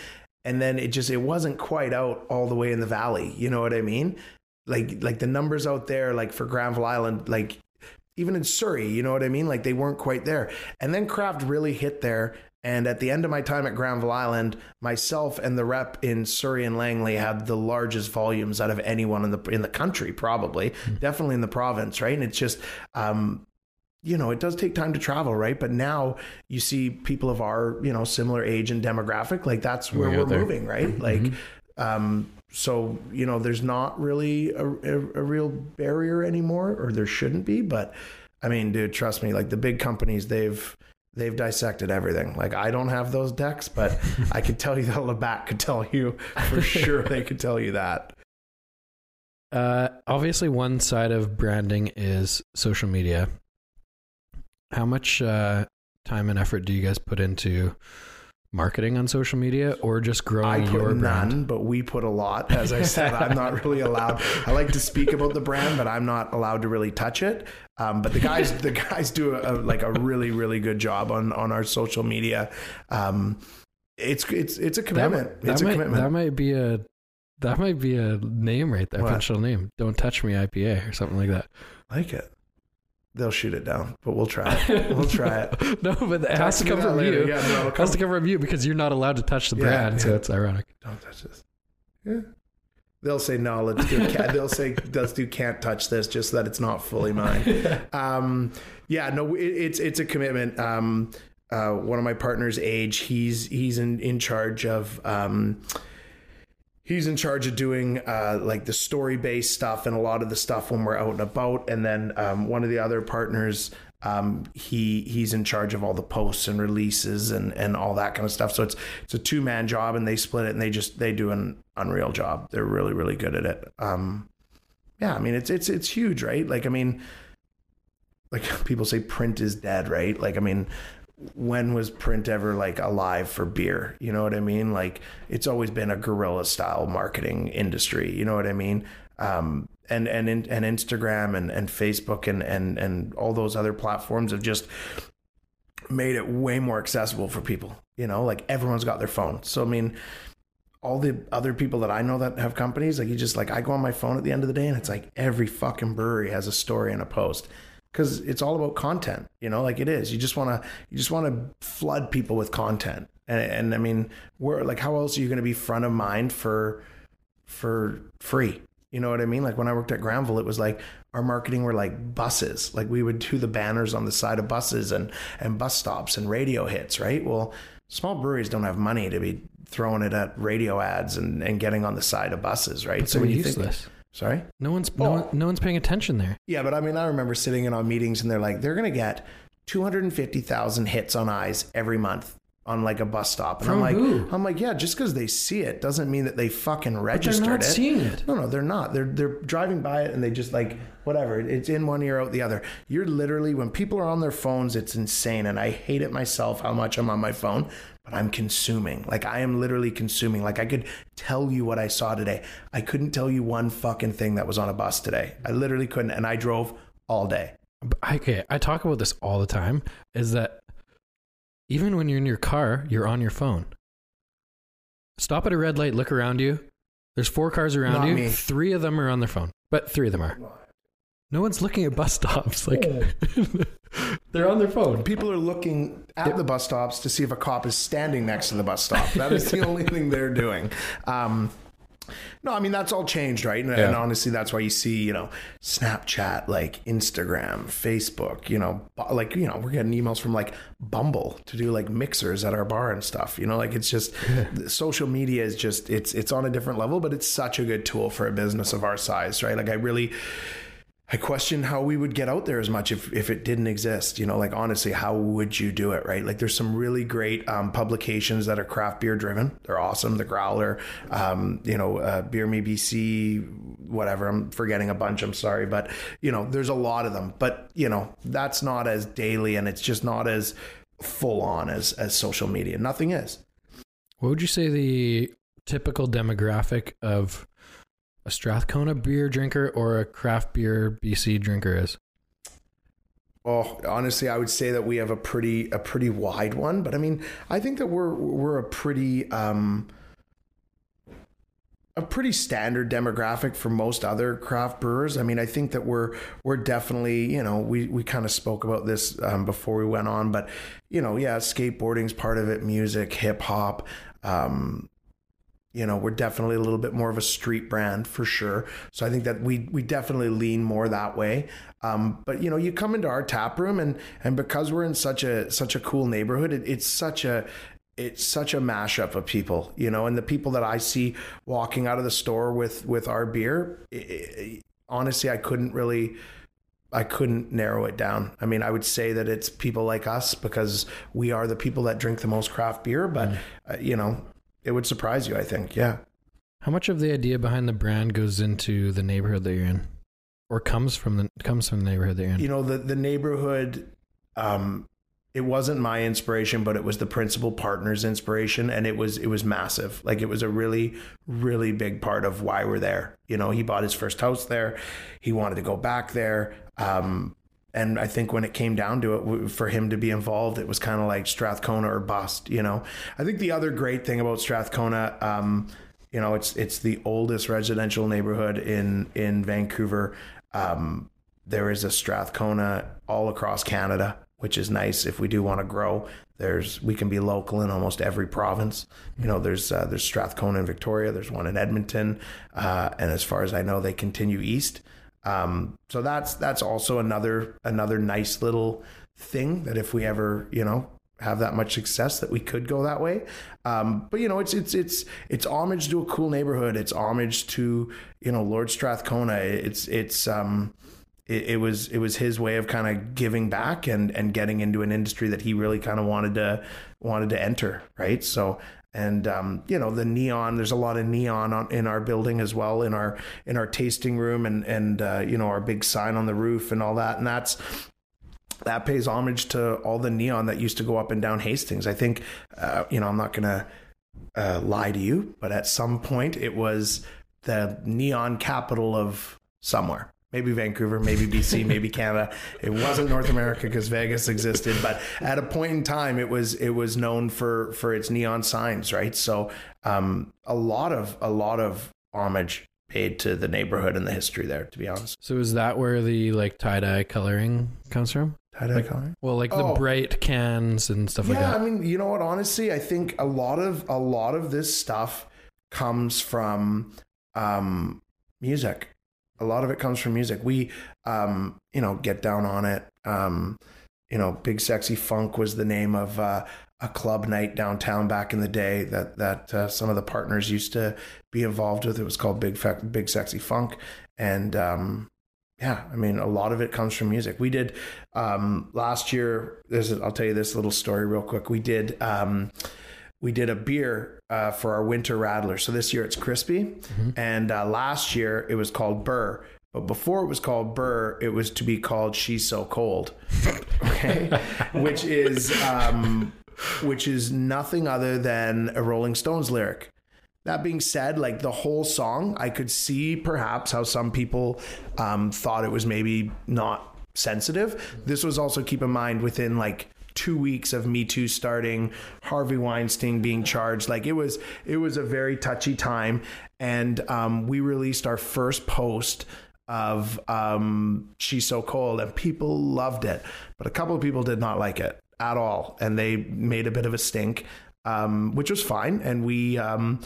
And then it just it wasn't quite out all the way in the valley. You know what I mean? Like like the numbers out there, like for Granville Island, like even in Surrey, you know what I mean? Like they weren't quite there. And then craft really hit there. And at the end of my time at Granville Island, myself and the rep in Surrey and Langley had the largest volumes out of anyone in the in the country, probably, definitely in the province, right? And it's just, um, you know, it does take time to travel, right? But now you see people of our, you know, similar age and demographic, like that's where we're out there. moving, right? Like, um, so you know, there's not really a, a, a real barrier anymore, or there shouldn't be. But I mean, dude, trust me, like the big companies, they've they've dissected everything. Like I don't have those decks, but I could tell you that Labatt could tell you for sure. They could tell you that. Uh, obviously, one side of branding is social media. How much uh, time and effort do you guys put into marketing on social media or just growing I put your brand? none, but we put a lot. As I said, I'm not really allowed. I like to speak about the brand, but I'm not allowed to really touch it. Um, but the guys, the guys do a, like a really, really good job on on our social media. Um, it's it's it's a commitment. That, it's that a might, commitment. That might be a that might be a name right there, What? potential name. Don't touch me IPA or something like that. like it. They'll shoot it down, but we'll try it. We'll try it. no, but it has to come that from later. you. Yeah, no, it'll It has to come from you because you're not allowed to touch the Yeah, brand, so it's ironic. Don't touch this. Yeah. They'll say no. Let's do. Ca- they'll say let's do. Can't touch this, just so that it's not fully mine. Um, yeah, no, it, it's it's a commitment. Um, uh, one of my partners, Age, he's he's in in charge of. Um, he's in charge of doing uh, like the story based stuff and a lot of the stuff when we're out and about. And then um, one of the other partners, um, he he's in charge of all the posts and releases and and all that kind of stuff. So it's it's a two man job, and they split it, and they just they do an unreal job. They're really really good at it. Um, yeah, I mean it's it's it's huge, right? Like I mean, like people say print is dead, right? Like I mean. When was print ever like alive for beer? You know what I mean? Like it's always been a guerrilla style marketing industry. You know what I mean? Um, and and and Instagram and and Facebook and and and all those other platforms have just made it way more accessible for people. You know, like everyone's got their phone. So I mean, all the other people that I know that have companies, like you just like I go on my phone at the end of the day and it's like every fucking brewery has a story and a post because it's all about content. You know, like it is. You just want to you just want to flood people with content. And and I mean, we're like, how else are you going to be front of mind for for free? You know what I mean? Like when I worked at Granville, it was like our marketing were like buses. Like we would do the banners on the side of buses and and bus stops and radio hits, right? Well, small breweries don't have money to be throwing it at radio ads and, and getting on the side of buses, right? So when you useless. think sorry? no one's no, one, no one's paying attention there. Yeah, but I mean I remember sitting in on meetings and they're like, they're gonna get two hundred and fifty thousand hits on eyes every month on like a bus stop. And From I'm like who? I'm like, yeah, just because they see it doesn't mean that they fucking They're registered not it. seeing it. No, no, they're not. They're they're driving by it and they just like whatever. It's in one ear out the other. You're literally when people are on their phones, it's insane, and I hate it myself how much I'm on my phone. But I'm consuming. Like I am literally consuming. Like I could tell you what I saw today. I couldn't tell you one fucking thing that was on a bus today. I literally couldn't, and I drove all day. Okay, I talk about this all the time. Is that even when you're in your car, you're on your phone. Stop at a red light, look around you. There's four cars around Not you. me. Three of them are on their phone, but three of them are. No one's looking at bus stops. Like they're on their phone. People are looking at the bus stops to see if a cop is standing next to the bus stop. That is the only thing they're doing. Um, no, I mean that's all changed, right? And, and honestly, that's why you see, you know, Snapchat, like Instagram, Facebook, you know, like you know, we're getting emails from like Bumble to do like mixers at our bar and stuff. You know, like it's just social media is just it's it's on a different level, but it's such a good tool for a business of our size, right? Like I really. I question how we would get out there as much if, if it didn't exist. You know, like honestly, how would you do it, right? Like there's some really great um, publications that are craft beer driven. They're awesome. The Growler, um, you know, uh, Beer Me BC, whatever. I'm forgetting a bunch. I'm sorry, but you know, there's a lot of them. But you know, that's not as daily and it's just not as full on as as social media. Nothing is. What would you say the typical demographic of a Strathcona beer drinker or a craft beer BC drinker is? Oh, honestly, I would say that we have a pretty a pretty wide one, but I mean, I think that we're we're a pretty um a pretty standard demographic for most other craft brewers. I mean, I think that we're we're definitely, you know, we we kind of spoke about this um, before we went on, but you know, yeah, skateboarding's part of it, music, hip hop, um, you know we're definitely a little bit more of a street brand for sure. So i think that we we definitely lean more that way. Um, but you know you come into our tap room and and because we're in such a such a cool neighborhood it, it's such a it's such a mashup of people you know and the people that i see walking out of the store with with our beer i i honestly i couldn't really I couldn't narrow it down. I mean, I would say that it's people like us because we are the people that drink the most craft beer, but uh, you know, it would surprise you, I think. Yeah. How much of the idea behind the brand goes into the neighborhood that you're in, or comes from the comes from the neighborhood that you're in? You know, the the neighborhood. Um, it wasn't my inspiration, but it was the principal partner's inspiration, and it was it was massive. Like it was a really really big part of why we're there. You know, he bought his first house there. He wanted to go back there. Um, and I think when it came down to it, for him to be involved, it was kind of like Strathcona or bust. You know, I think the other great thing about Strathcona, um, you know, it's it's the oldest residential neighborhood in in Vancouver. Um, there is a Strathcona all across Canada, which is nice if we do want to grow. There's we can be local in almost every province. You know, there's uh, there's Strathcona in Victoria. There's one in Edmonton, uh, and as far as I know, they continue east. Um, so that's that's also another another nice little thing that if we ever you know have that much success that we could go that way. Um, but you know, it's it's it's it's homage to a cool neighborhood. It's homage to you know Lord Strathcona. It's it's um, it, it was it was his way of kind of giving back and and getting into an industry that he really kind of wanted to wanted to enter. Right. So and um, you know the neon there's a lot of neon on, in our building as well in our in our tasting room and and uh, you know our big sign on the roof and all that and that's that pays homage to all the neon that used to go up and down Hastings. I think, uh, you know, I'm not to uh, lie to you, but at some point it was the neon capital of somewhere maybe Vancouver, maybe BC, maybe Canada. It wasn't North America because Vegas existed, but at a point in time, it was it was known for for its neon signs, right? So um, a lot of a lot of homage paid to the neighborhood and the history there. To be honest. So is that where the like tie dye coloring comes from? Tie dye like, coloring. Well, like oh. the bright cans and stuff yeah, like that. Yeah, I mean, you know what? Honestly, I think a lot of a lot of this stuff comes from um, music a lot of it comes from music. We, um, you know, get down on it. Um, you know, Big Sexy Funk was the name of uh, a club night downtown back in the day that that uh, some of the partners used to be involved with. It was called Big Fe- Big Sexy Funk, and um, yeah, I mean, a lot of it comes from music. We did um, last year. There's, I'll tell you this little story real quick. We did um, we did a beer uh, for our winter radler. So this year it's crispy, mm-hmm. and uh, last year it was called Burr. But before it was called Burr, it was to be called She's So Cold, okay, which is um, which is nothing other than a Rolling Stones lyric. That being said, like the whole song, I could see perhaps how some people um, thought it was maybe not sensitive. This was also keep in mind within like two weeks of Me Too starting, Harvey Weinstein being charged. Like it was, it was a very touchy time, and um, we released our first post of um, She's So Cold, and people loved it, but a couple of people did not like it at all, and they made a bit of a stink, um, which was fine, and we um,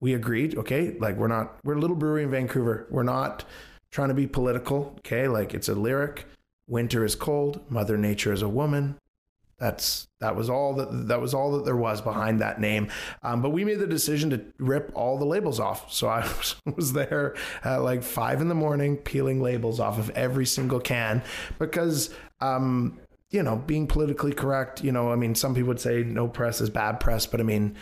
we agreed. Okay, like we're not we're a little brewery in Vancouver. We're not trying to be political. Okay, like it's a lyric. Winter is cold. Mother Nature is a woman. That's that was all that that was all that there was behind that name. Um, but we made the decision to rip all the labels off. So I was, was there at like five in the morning peeling labels off of every single can because um, you know being politically correct. You know, I mean, some people would say no press is bad press, but I mean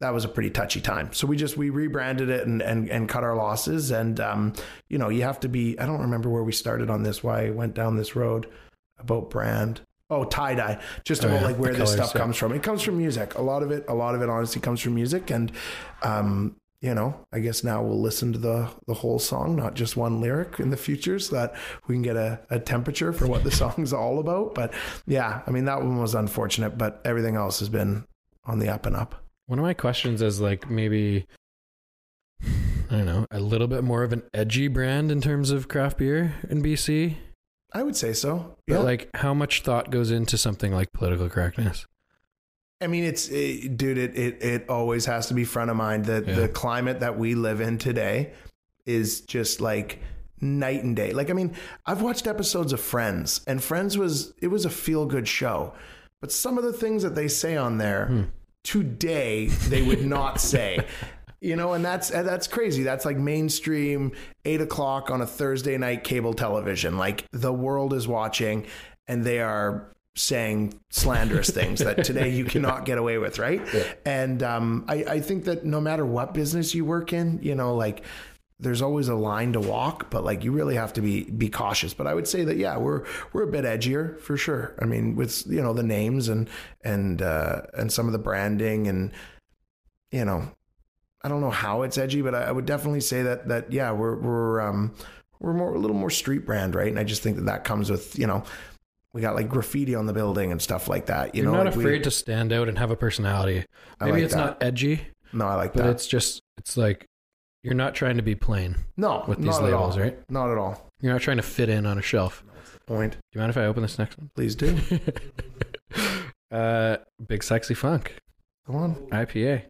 that was a pretty touchy time. So we just we rebranded it and and, and cut our losses. And um, you know, you have to be. I don't remember where we started on this. Why I went down this road about brand. Oh, tie dye. Just oh, about yeah. like where the this stuff yeah. comes from. It comes from music. A lot of it, a lot of it, honestly, comes from music. And, um, you know, I guess now we'll listen to the the whole song, not just one lyric in the future, so that we can get a, a temperature for what the song's all about. But yeah, I mean that one was unfortunate, but everything else has been on the up and up. One of my questions is like maybe I don't know, a little bit more of an edgy brand in terms of craft beer in BC. I would say so. But yeah. like, how much thought goes into something like political correctness? I mean, it's it, dude. It, it it always has to be front of mind. that yeah. the climate that we live in today is just like night and day. Like, I mean, I've watched episodes of Friends, and Friends was it was a feel good show, but some of the things that they say on there. Hmm. Today, they would not say you know, and that's that's crazy. That's like mainstream eight o'clock on a Thursday night cable television. Like the world is watching, and they are saying slanderous things that today you cannot get away with, right? And um, I, I think that no matter what business you work in, you know, like there's always a line to walk, but like you really have to be be cautious. But I would say that yeah, we're we're a bit edgier for sure. I mean, with you know the names and and uh, and some of the branding and you know, I don't know how it's edgy, but I, I would definitely say that that yeah, we're we're um, we're more a little more street brand, right? And I just think that that comes with you know. We got like graffiti on the building and stuff like that. You You're know, not like we- afraid to stand out and have a personality. Maybe like it's that. not edgy, No, I like but that. But it's just it's like you're not trying to be plain no, with these not labels, at all. right? Not at all. You're not trying to fit in on a shelf. Point. Do you mind if I open this next one? Please do. uh, Big Sexy Funk Go on. IPA,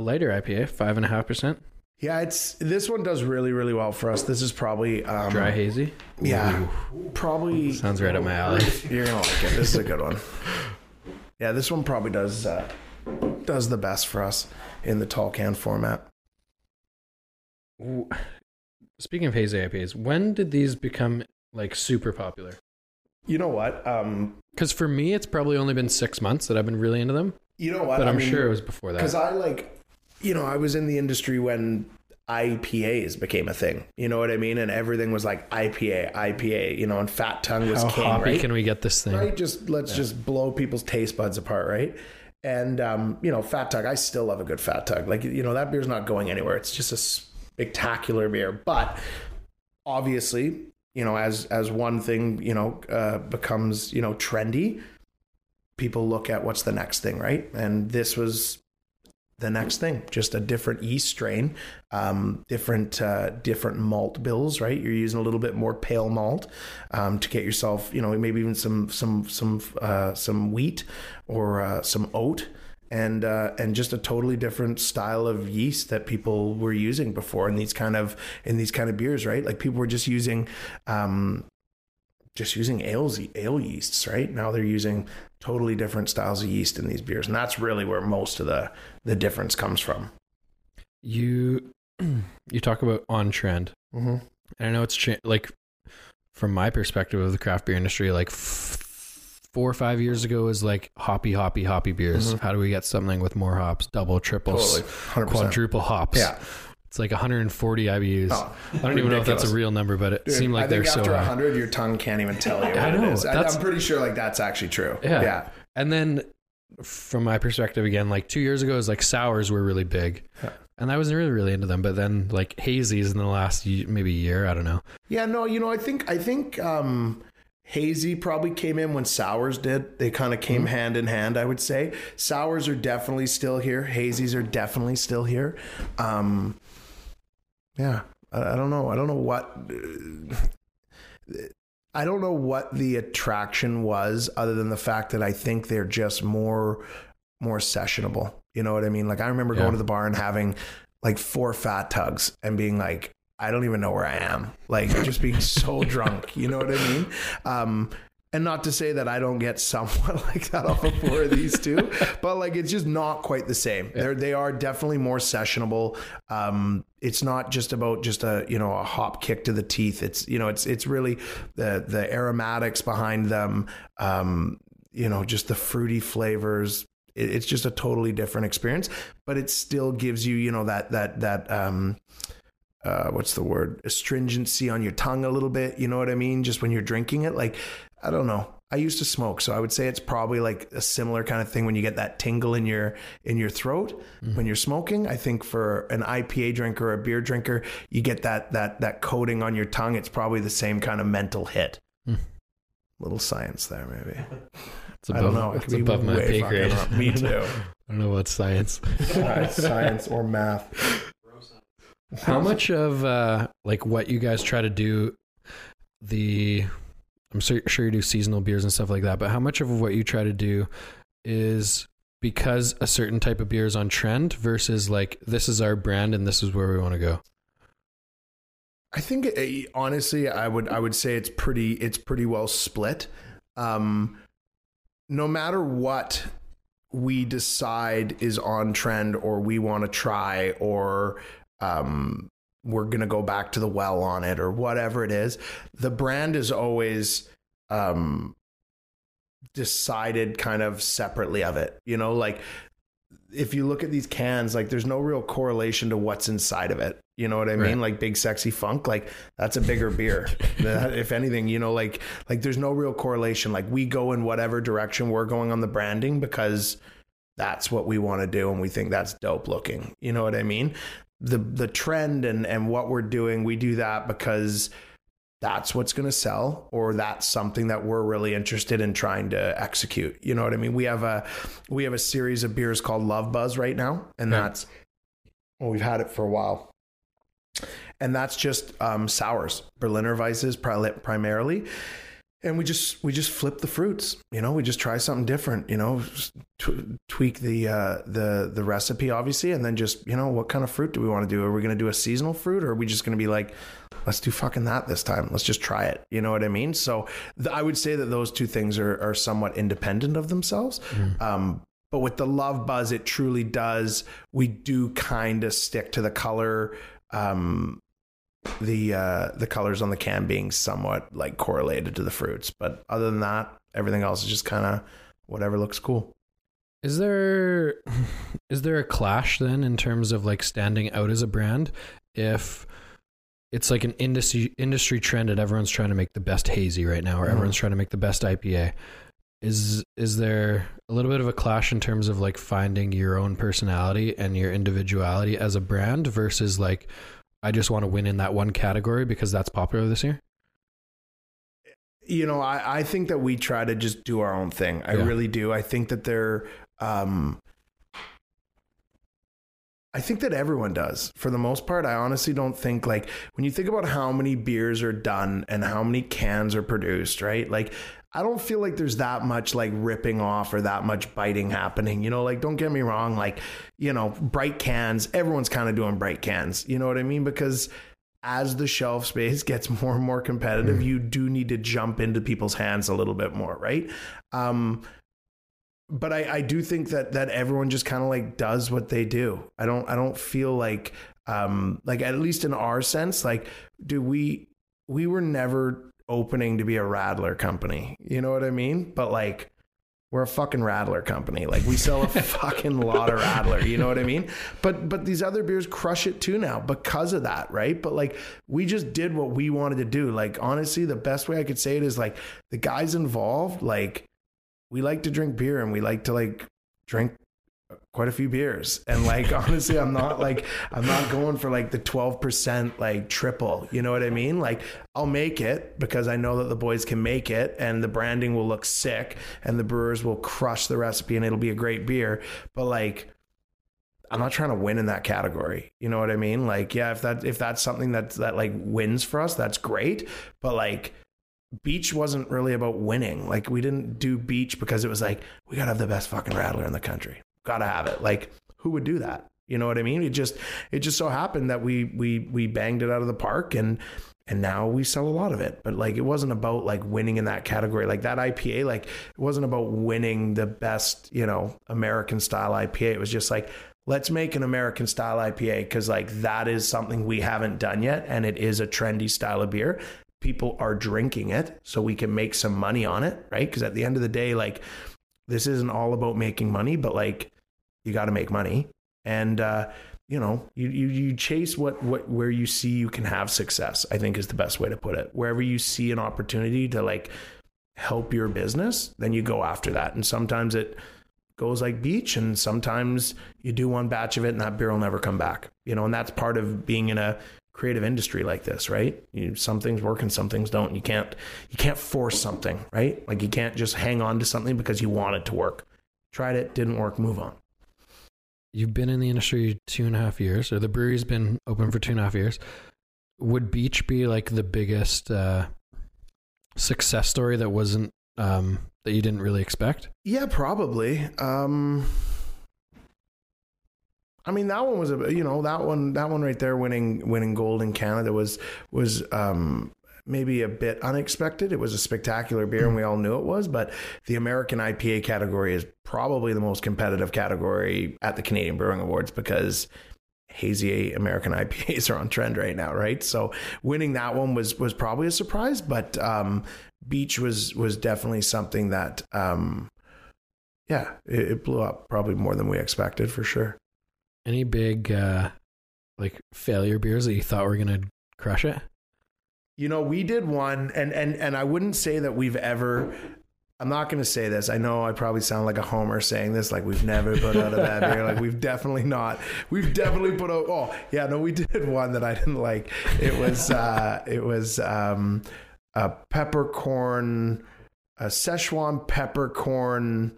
a lighter IPA, five and a half percent, Yeah, it's this one does really really well for us. This is probably um, dry hazy. Yeah, probably Sounds right up my alley. you're gonna like it. This is a good one. Yeah, this one probably does uh, does the best for us in the tall can format. Speaking of hazy IPAs, when did these become like super popular? You know what? Um, Because for me, it's probably only been six months that I've been really into them, you know what? but I I'm mean, sure it was before that. because. I like, you know, I was in the industry when IPAs became a thing. You know what I mean? And everything was like IPA, IPA. You know, and Fat Tug was How king, hoppy right? can we get this thing? right? Just let's just blow people's taste buds apart, right? And um, you know, Fat Tug, I still love a good Fat Tug. Like you know, that beer's not going anywhere. It's just a spectacular beer. But obviously, you know, as as one thing, you know, uh, becomes you know trendy, people look at what's the next thing, right? And this was the next thing. Just a different yeast strain um, different uh, different malt bills right? You're using a little bit more pale malt um, to get yourself you know maybe even some some some uh, some wheat or uh, some oat and uh, and just a totally different style of yeast that people were using before in these kind of in these kind of beers right? Like people were just using um, just using ales ale yeasts right now they're using totally different styles of yeast in these beers and that's really where most of the the difference comes from You you talk about on trend, mm-hmm. and I know it's cha- like from my perspective of the craft beer industry, like f- four or five years ago is like hoppy, hoppy, hoppy beers. Mhm. How do we get something with more hops, double, triples, totally quadruple hops? yeah it's like 140 IBUs. Oh, I don't even know if that's a real number, but it Dude, seemed like I they're think so after high. 100 your tongue can't even tell you what I know, it is I, i'm pretty sure like that's actually true Yeah. yeah And then from my perspective again, like two years ago, it was like sours were really big. Yeah. And I wasn't really really into them, but then like hazies in the last maybe year, I don't know. Yeah, no, you know, I think I think um hazy probably came in when sours did. They kind of came hand in hand, I would say. Sours are definitely still here. Hazies are definitely still here. Um yeah, I, I don't know. I don't know what I don't know what the attraction was other than the fact that I think they're just more more sessionable. You know what I mean? Like I remember Yeah. going to the bar and having like four fat tugs and being like, I don't even know where I am. Like just being so drunk. You know what I mean? Um, and not to say that I don't get somewhat like that off of four of these two, but like it's just not quite the same. They're they are definitely more sessionable. Um, it's not just about just a you know a hop kick to the teeth. It's you know it's it's really the the aromatics behind them. Um, you know just the fruity flavors. It, it's just a totally different experience, but it still gives you you know that that that um, uh, what's the word astringency on your tongue a little bit. You know what I mean? Just when you're drinking it, like I don't know. I used to smoke, so I would say it's probably like a similar kind of thing when you get that tingle in your in your throat when you're smoking. I think for an IPA drinker or a beer drinker, you get that that that coating on your tongue. It's probably the same kind of mental hit. Hmm. Little science there, maybe. It's above, I don't know. It It's above my pay grade. Me too. I don't know what science. science or math. How much of uh, like what you guys try to do, the I'm sure, sure you do seasonal beers and stuff like that, but how much of what you try to do is because a certain type of beer is on trend versus like this is our brand and this is where we want to go. I think eh, honestly, I would I would say it's pretty it's pretty well split. Um, no matter what we decide is on trend or we want to try or um, we're gonna go back to the well on it or whatever it is, the brand is always um, decided kind of separately of it. You know, like if you look at these cans, like there's no real correlation to what's inside of it. You know what I mean? Right. Like big sexy funk, like that's a bigger beer. That- if anything, you know, like like there's no real correlation. Like we go in whatever direction we're going on the branding because that's what we want to do and we think that's dope looking. You know what I mean? The the trend and and what we're doing, we do that because that's what's going to sell or that's something that we're really interested in trying to execute. You know what I mean? We have a we have a series of beers called Love Buzz right now and Yeah. that's well we've had it for a while. And that's just um, sours, Berliner Weisses pri- primarily and we just we just flip the fruits you know we just try something different you know tw- tweak the uh the the recipe obviously and then just you know what kind of fruit do we want to do? Are we going to do a seasonal fruit or are we just going to be like let's do fucking that this time. Let's just try it. You know what i mean? So th- i would say that those two things are are somewhat independent of themselves um but with the love buzz it truly does. We do kind of stick to the color um the uh the colors on the can being somewhat like correlated to the fruits. But other than that everything else is just kind of whatever looks cool. Is there is there a clash then in terms of like standing out as a brand if it's like an industry industry trend and everyone's trying to make the best hazy right now or Mhm. everyone's trying to make the best IPA is is there a little bit of a clash in terms of like finding your own personality and your individuality as a brand versus like I just want to win in that one category because that's popular this year? you know i i think that we try to just do our own thing i Yeah. really do i think that they're um I think that everyone does. For the most part, I honestly don't think like when you think about how many beers are done and how many cans are produced, right? Like I don't feel like there's that much like ripping off or that much biting happening. You know, like don't get me wrong, like, you know, bright cans, everyone's kind of doing bright cans. You know what I mean? Because as the shelf space gets more and more competitive, you do need to jump into people's hands a little bit more, right? Um but I, I do think that that everyone just kind of like does what they do. I don't I don't feel like um like at least in our sense, like do we we were never opening to be a radler company. You know what I mean? But like we're a fucking radler company. Like we sell a fucking lot of radler, You know what I mean? But but these other beers crush it too now because of that, right? But like we just did what we wanted to do. Like honestly, the best way I could say it is like the guys involved, like we like to drink beer and we like to like drink quite a few beers. And like honestly i'm not like i'm not going for like the 12% like triple. You know what i mean? Like i'll make it because i know that the boys can make it and the branding will look sick and the brewers will crush the recipe and it'll be a great beer. But like i'm not trying to win in that category. You know what i mean? Like yeah if that if that's something that that like wins for us that's great. But like beach wasn't really about winning. Like we didn't do beach because it was like we gotta have the best fucking radler in the country. Gotta have it. Like who would do that? You know what I mean? It just it just so happened that we we we banged it out of the park and and now we sell a lot of it. But like it wasn't about like winning in that category. Like that IPA, like it wasn't about winning the best, you know, American style IPA. It was just like let's make an American style IPA because like that is something we haven't done yet and it is a trendy style of beer people are drinking it so we can make some money on it right because at the end of the day like this isn't all about making money but like you got to make money and uh you know you, you you chase what what where you see you can have success i think is the best way to put it wherever you see an opportunity to like help your business then you go after that and sometimes it goes like beach and sometimes you do one batch of it and that beer will never come back you know and that's part of being in a creative industry like this, right? You, some things work and some things don't. You can't you can't force something, right? Like you can't just hang on to something because you want it to work. Tried it, didn't work, move on. You've been in the industry two and a half years, or the brewery's been open for two and a half years. Would Beach be like the biggest uh, success story that wasn't um, that you didn't really expect? Yeah, probably. Um I mean that one was a you know that one that one right there winning winning gold in Canada was was um maybe a bit unexpected. It was a spectacular beer and we all knew it was, but the American IPA category is probably the most competitive category at the Canadian Brewing Awards because hazy American IPAs are on trend right now, right? So winning that one was was probably a surprise, but um, Beach was was definitely something that um, yeah, it, it blew up probably more than we expected for sure. Any big uh, like failure beers that you thought were gonna crush it? You know, we did one, and and and I wouldn't say that we've ever. I'm not going to say this. I know I probably sound like a homer saying this. Like we've never put out a bad beer. Like we've definitely not. We've definitely put out. Oh yeah, no, we did one that I didn't like. It was uh, it was um, a peppercorn, a Szechuan peppercorn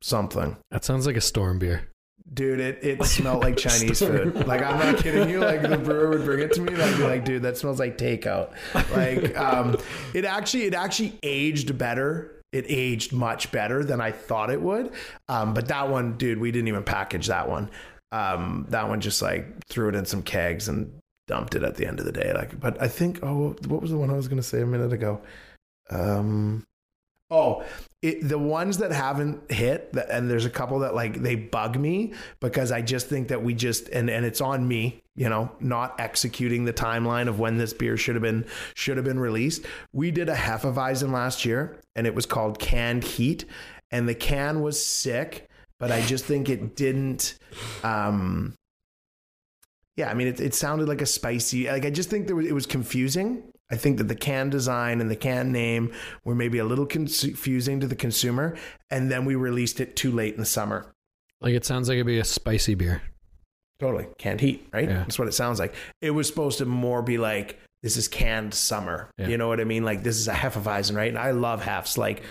something. That sounds like a storm beer. Dude, it, it smelled like Chinese food. Like I'm not kidding you. Like the brewer would bring it to me, and I'd be like, "Dude, that smells like takeout." Like, um, it actually it actually aged better. It aged much better than I thought it would. Um, but that one, dude, we didn't even package that one. Um, that one just like threw it in some kegs and dumped it at the end of the day. Like, but I think, oh, what was the one I was going to say a minute ago? Um, oh, it, the ones that haven't hit, and there's a couple that like they bug me because I just think that we just and and it's on me, you know, not executing the timeline of when this beer should have been should have been released. We did a Hefeweizen last year, and it was called Canned Heat, and the can was sick, but I just think it didn't. Um, yeah, I mean, it, it sounded like a spicy. Like I just think there was it was confusing I think that the can design and the can name were maybe a little confusing to the consumer, and then we released it too late in the summer. Like it sounds like it'd be a spicy beer. Totally. Canned heat, right? Yeah. That's what it sounds like. It was supposed to more be like, this is canned summer. Yeah. You know what I mean? Like this is a Hefeweizen, right? And I love Hefs. Like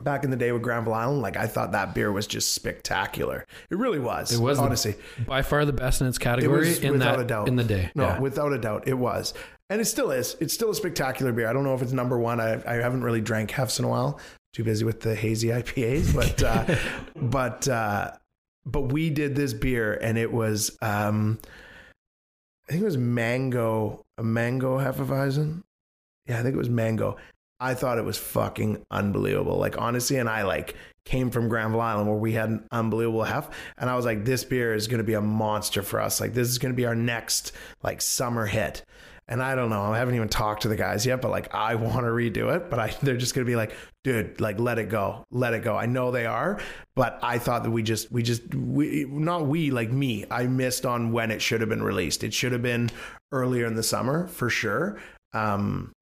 back in the day with Granville Island, like I thought that beer was just spectacular. It really was. It was honestly by far the best in its category it in that in the day. No, yeah. without a doubt, it was and it still is. It's still a spectacular beer. I don't know if it's number one. I, I haven't really drank Hefs in a while. Too busy with the hazy IPAs, but uh, but uh, but we did this beer, and it was um, I think it was mango, a mango Hefeweizen. Yeah, I think it was mango. I thought it was fucking unbelievable. Like honestly, and I like came from Granville Island where we had an unbelievable hef, and I was like, this beer is going to be a monster for us. Like this is going to be our next like summer hit. And I don't know. I haven't even talked to the guys yet, but like I want to redo it, but I they're just gonna be like, dude, like let it go, let it go. I know they are, but I thought that we just we just we not we like me. I missed on when it should have been released. It should have been earlier in the summer for sure. Um,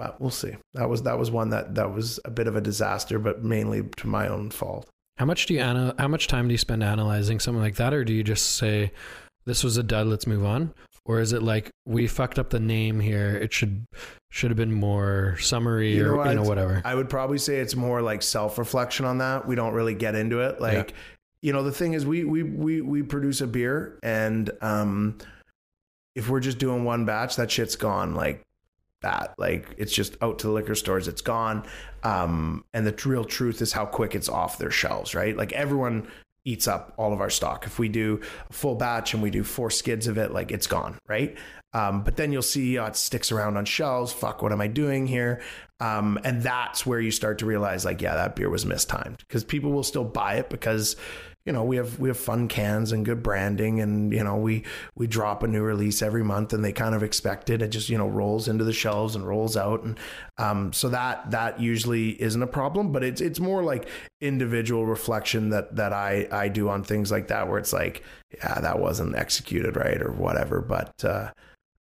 but we'll see. That was that was one that that was a bit of a disaster, but mainly to my own fault. How much do you ana- how much time do you spend analyzing something like that, or do you just say this was a dud, let's move on? or is it like we fucked up the name here? It should should have been more summary you or you know whatever. I would probably say it's more like self reflection on that. We don't really get into it. Like, yeah. you know, the thing is, we we we we produce a beer, and um, if we're just doing one batch, that shit's gone. Like that. Like it's just out to the liquor stores, it's gone. Um, and the real truth is how quick it's off their shelves, right? Like everyone eats up all of our stock. If we do a full batch and we do four skids of it, like it's gone, right? Um, but then you'll see oh, it sticks around on shelves. Fuck, what am I doing here? Um, and that's where you start to realize, like, yeah, that beer was mistimed because people will still buy it because you know we have we have fun cans and good branding and you know we we drop a new release every month and they kind of expect it it just you know rolls into the shelves and rolls out and um, so that that usually isn't a problem but it's it's more like individual reflection that that I I do on things like that where it's like yeah that wasn't executed right or whatever but uh,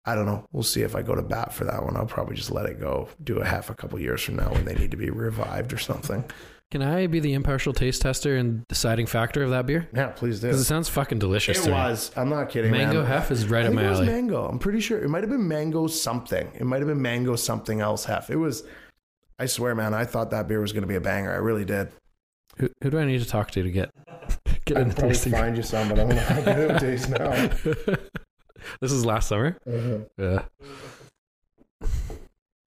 I don't know. We'll see if I go to bat for that one. I'll probably just let it go. Do a half a couple years from now when they need to be revived or something. Can I be the impartial taste tester and deciding factor of that beer? Yeah, please do. Because it sounds fucking delicious. It was. Me. I'm not kidding. Mango man. hef is right I up my alley. it was alley. Mango. I'm pretty sure it might have been mango something. It might have been mango something else hef. It was. I swear, man. I thought that beer was going to be a banger. I really did. Who, who do I need to talk to to get get in tasting? Find you some, but I'm going to taste now. this is last summer. Uh-huh. Yeah.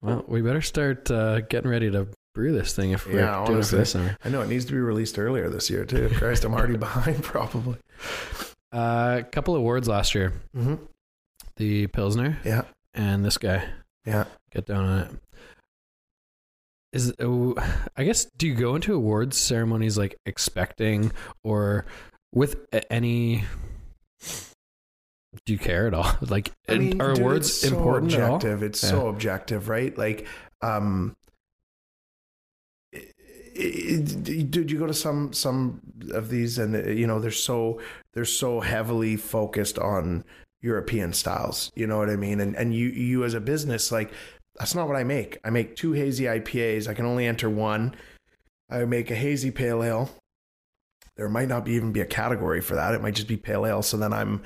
Well, we better start uh, getting ready to brew this thing if we're yeah, doing honestly, it this summer. I know it needs to be released earlier this year too. Christ, I'm already behind probably. A uh, couple awards last year. Mm-hmm. The Pilsner. Yeah. And this guy. Yeah. Get down on it. Is uh, I guess do you go into awards ceremonies like expecting or with any Do you care at all? Like, I mean, are dude, awards so important objective. It's so objective, right? Like, um, dude, you go to some some of these, and you know they're so they're so heavily focused on European styles. You know what I mean? And and you you as a business, like that's not what I make. I make two hazy IPAs. I can only enter one. I make a hazy pale ale. There might not be even be a category for that. It might just be pale ale. So then I'm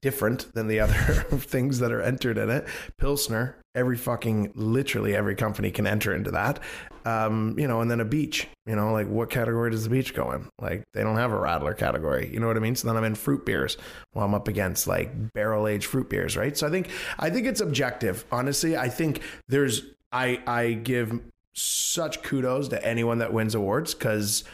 different than the other things that are entered in it. Pilsner, every fucking literally every company can enter into that. Um, you know, and then a beach, you know, like what category does the beach go in? Like they don't have a radler category, you know what I mean? So then I'm in fruit beers Well, I'm up against like barrel aged fruit beers, right? So I think I think it's objective. Honestly, I think there's I I give such kudos to anyone that wins awards because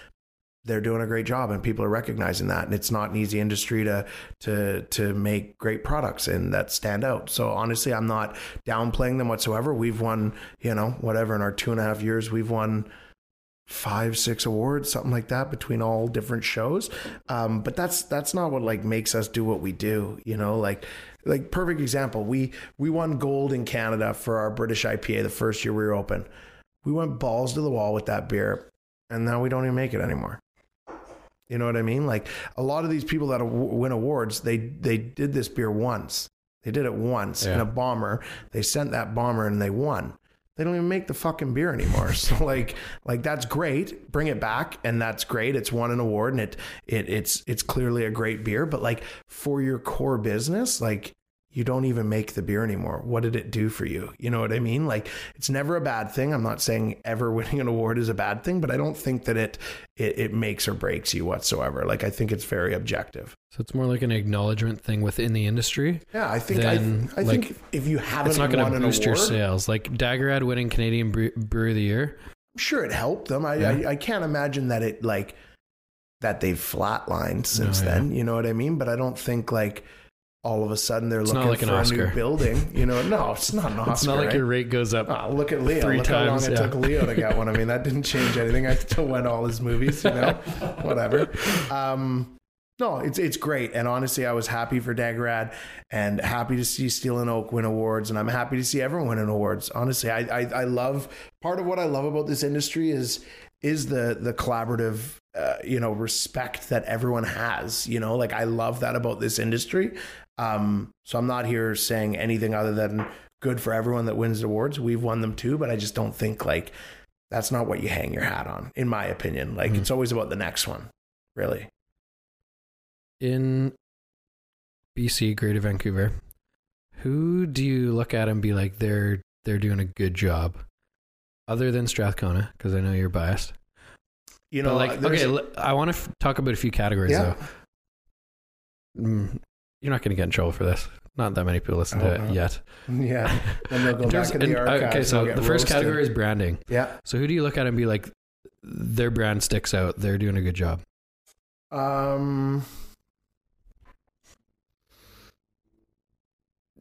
they're doing a great job and people are recognizing that. And it's not an easy industry to to to make great products and that stand out. So honestly i'm not downplaying them whatsoever. We've won you know whatever in our two and a half years we've won five six awards something like that between all different shows. Um, but that's that's not what like makes us do what we do you know like like perfect example. We we won gold in canada for our british ipa the first year we were open. We went balls to the wall with that beer and now we don't even make it anymore you know what I mean? Like a lot of these people that win awards, they they did this beer once. They did it once Yeah. in a bomber. They sent that bomber and they won. They don't even make the fucking beer anymore. So like like that's great. Bring it back and that's great. It's won an award and it it it's it's clearly a great beer, but like for your core business, like you don't even make the beer anymore. What did it do for you? You know what I mean? Like it's never a bad thing. I'm not saying ever winning an award is a bad thing, but I don't think that it it, it makes or breaks you whatsoever. Like I think it's very objective. So it's more like an acknowledgement thing within the industry. Yeah, I think Then, I, I like, think if you haven't It's not going to boost award, your sales. Like Dageraad winning Canadian Bre- Brewer of the Year. I'm sure it helped them. I, Yeah. I I can't imagine that it like that they've flatlined since No, yeah. then. You know what I mean? But I don't think like all of a sudden they're It's looking like for a new building. You know? No, it's not an Oscar. It's not like right? your rate goes up. Oh, look at Leo. Three look times, how long it took Leo to get one. I mean, that didn't change anything. I still went all his movies, you know, whatever. Um, no, it's it's great, and honestly, I was happy for Dageraad, and happy to see Steel and Oak win awards, and I'm happy to see everyone win awards. Honestly, I, I I love part of what I love about this industry is is the the collaborative uh, you know respect that everyone has you know like i love that about this industry um so i'm not here saying anything other than good for everyone that wins awards we've won them too but i just don't think like that's not what you hang your hat on in my opinion like Mhm. it's always about the next one really in BC, Greater Vancouver, who do you look at and be like they're they're doing a good job, other than Strathcona? Because I know you're biased. you But know like, okay, l- I want to f- talk about a few categories Yeah. though. Mm, you're not going to get in trouble for this. Not that many people listen to it not. yet. yeah then they'll go terms- back in the archives okay, and so the first roasted. category is branding. yeah So who do you look at and be like, their brand sticks out. They're doing a good job. Um,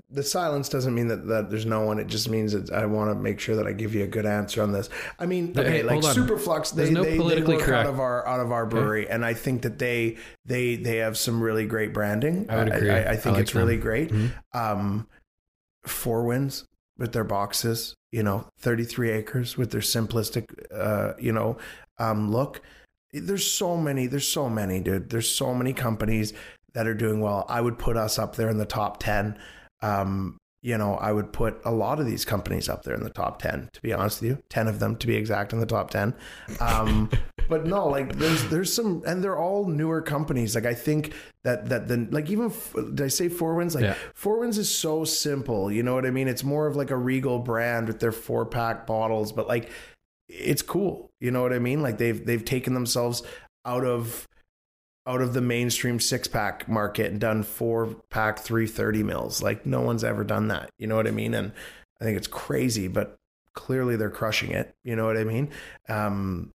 the silence doesn't mean that, that there's no one. It just means that I want to make sure that I give you a good answer on this. I mean, okay, like. Superflux, they, There's no they, they work correct- out of our out of our brewery, and I think that they they they have some really great branding. I would agree. I, I think I like it's really them. great. Mhm. Um, Four Winds with their boxes, you know, 33 acres with their simplistic, uh, you know, um, look. There's so many. There's so many, dude. There's so many companies that are doing well. I would put us up there in the top 10. Um, you know, I would put a lot of these companies up there in the top 10, to be honest with you. 10 of them, to be exact, in the top 10. Um, but no, like there's there's some, and they're all newer companies. Like I think that that the like even did I say Four Winds? Like Yeah. Four Winds is so simple. You know what I mean? It's more of like a Regal brand with their four pack bottles, but like it's cool. You know what I mean? Like they've they've taken themselves out of out of the mainstream six pack market and done four pack 330 mils. Like no one's ever done that. You know what I mean? And I think it's crazy, but clearly they're crushing it. You know what I mean? Um,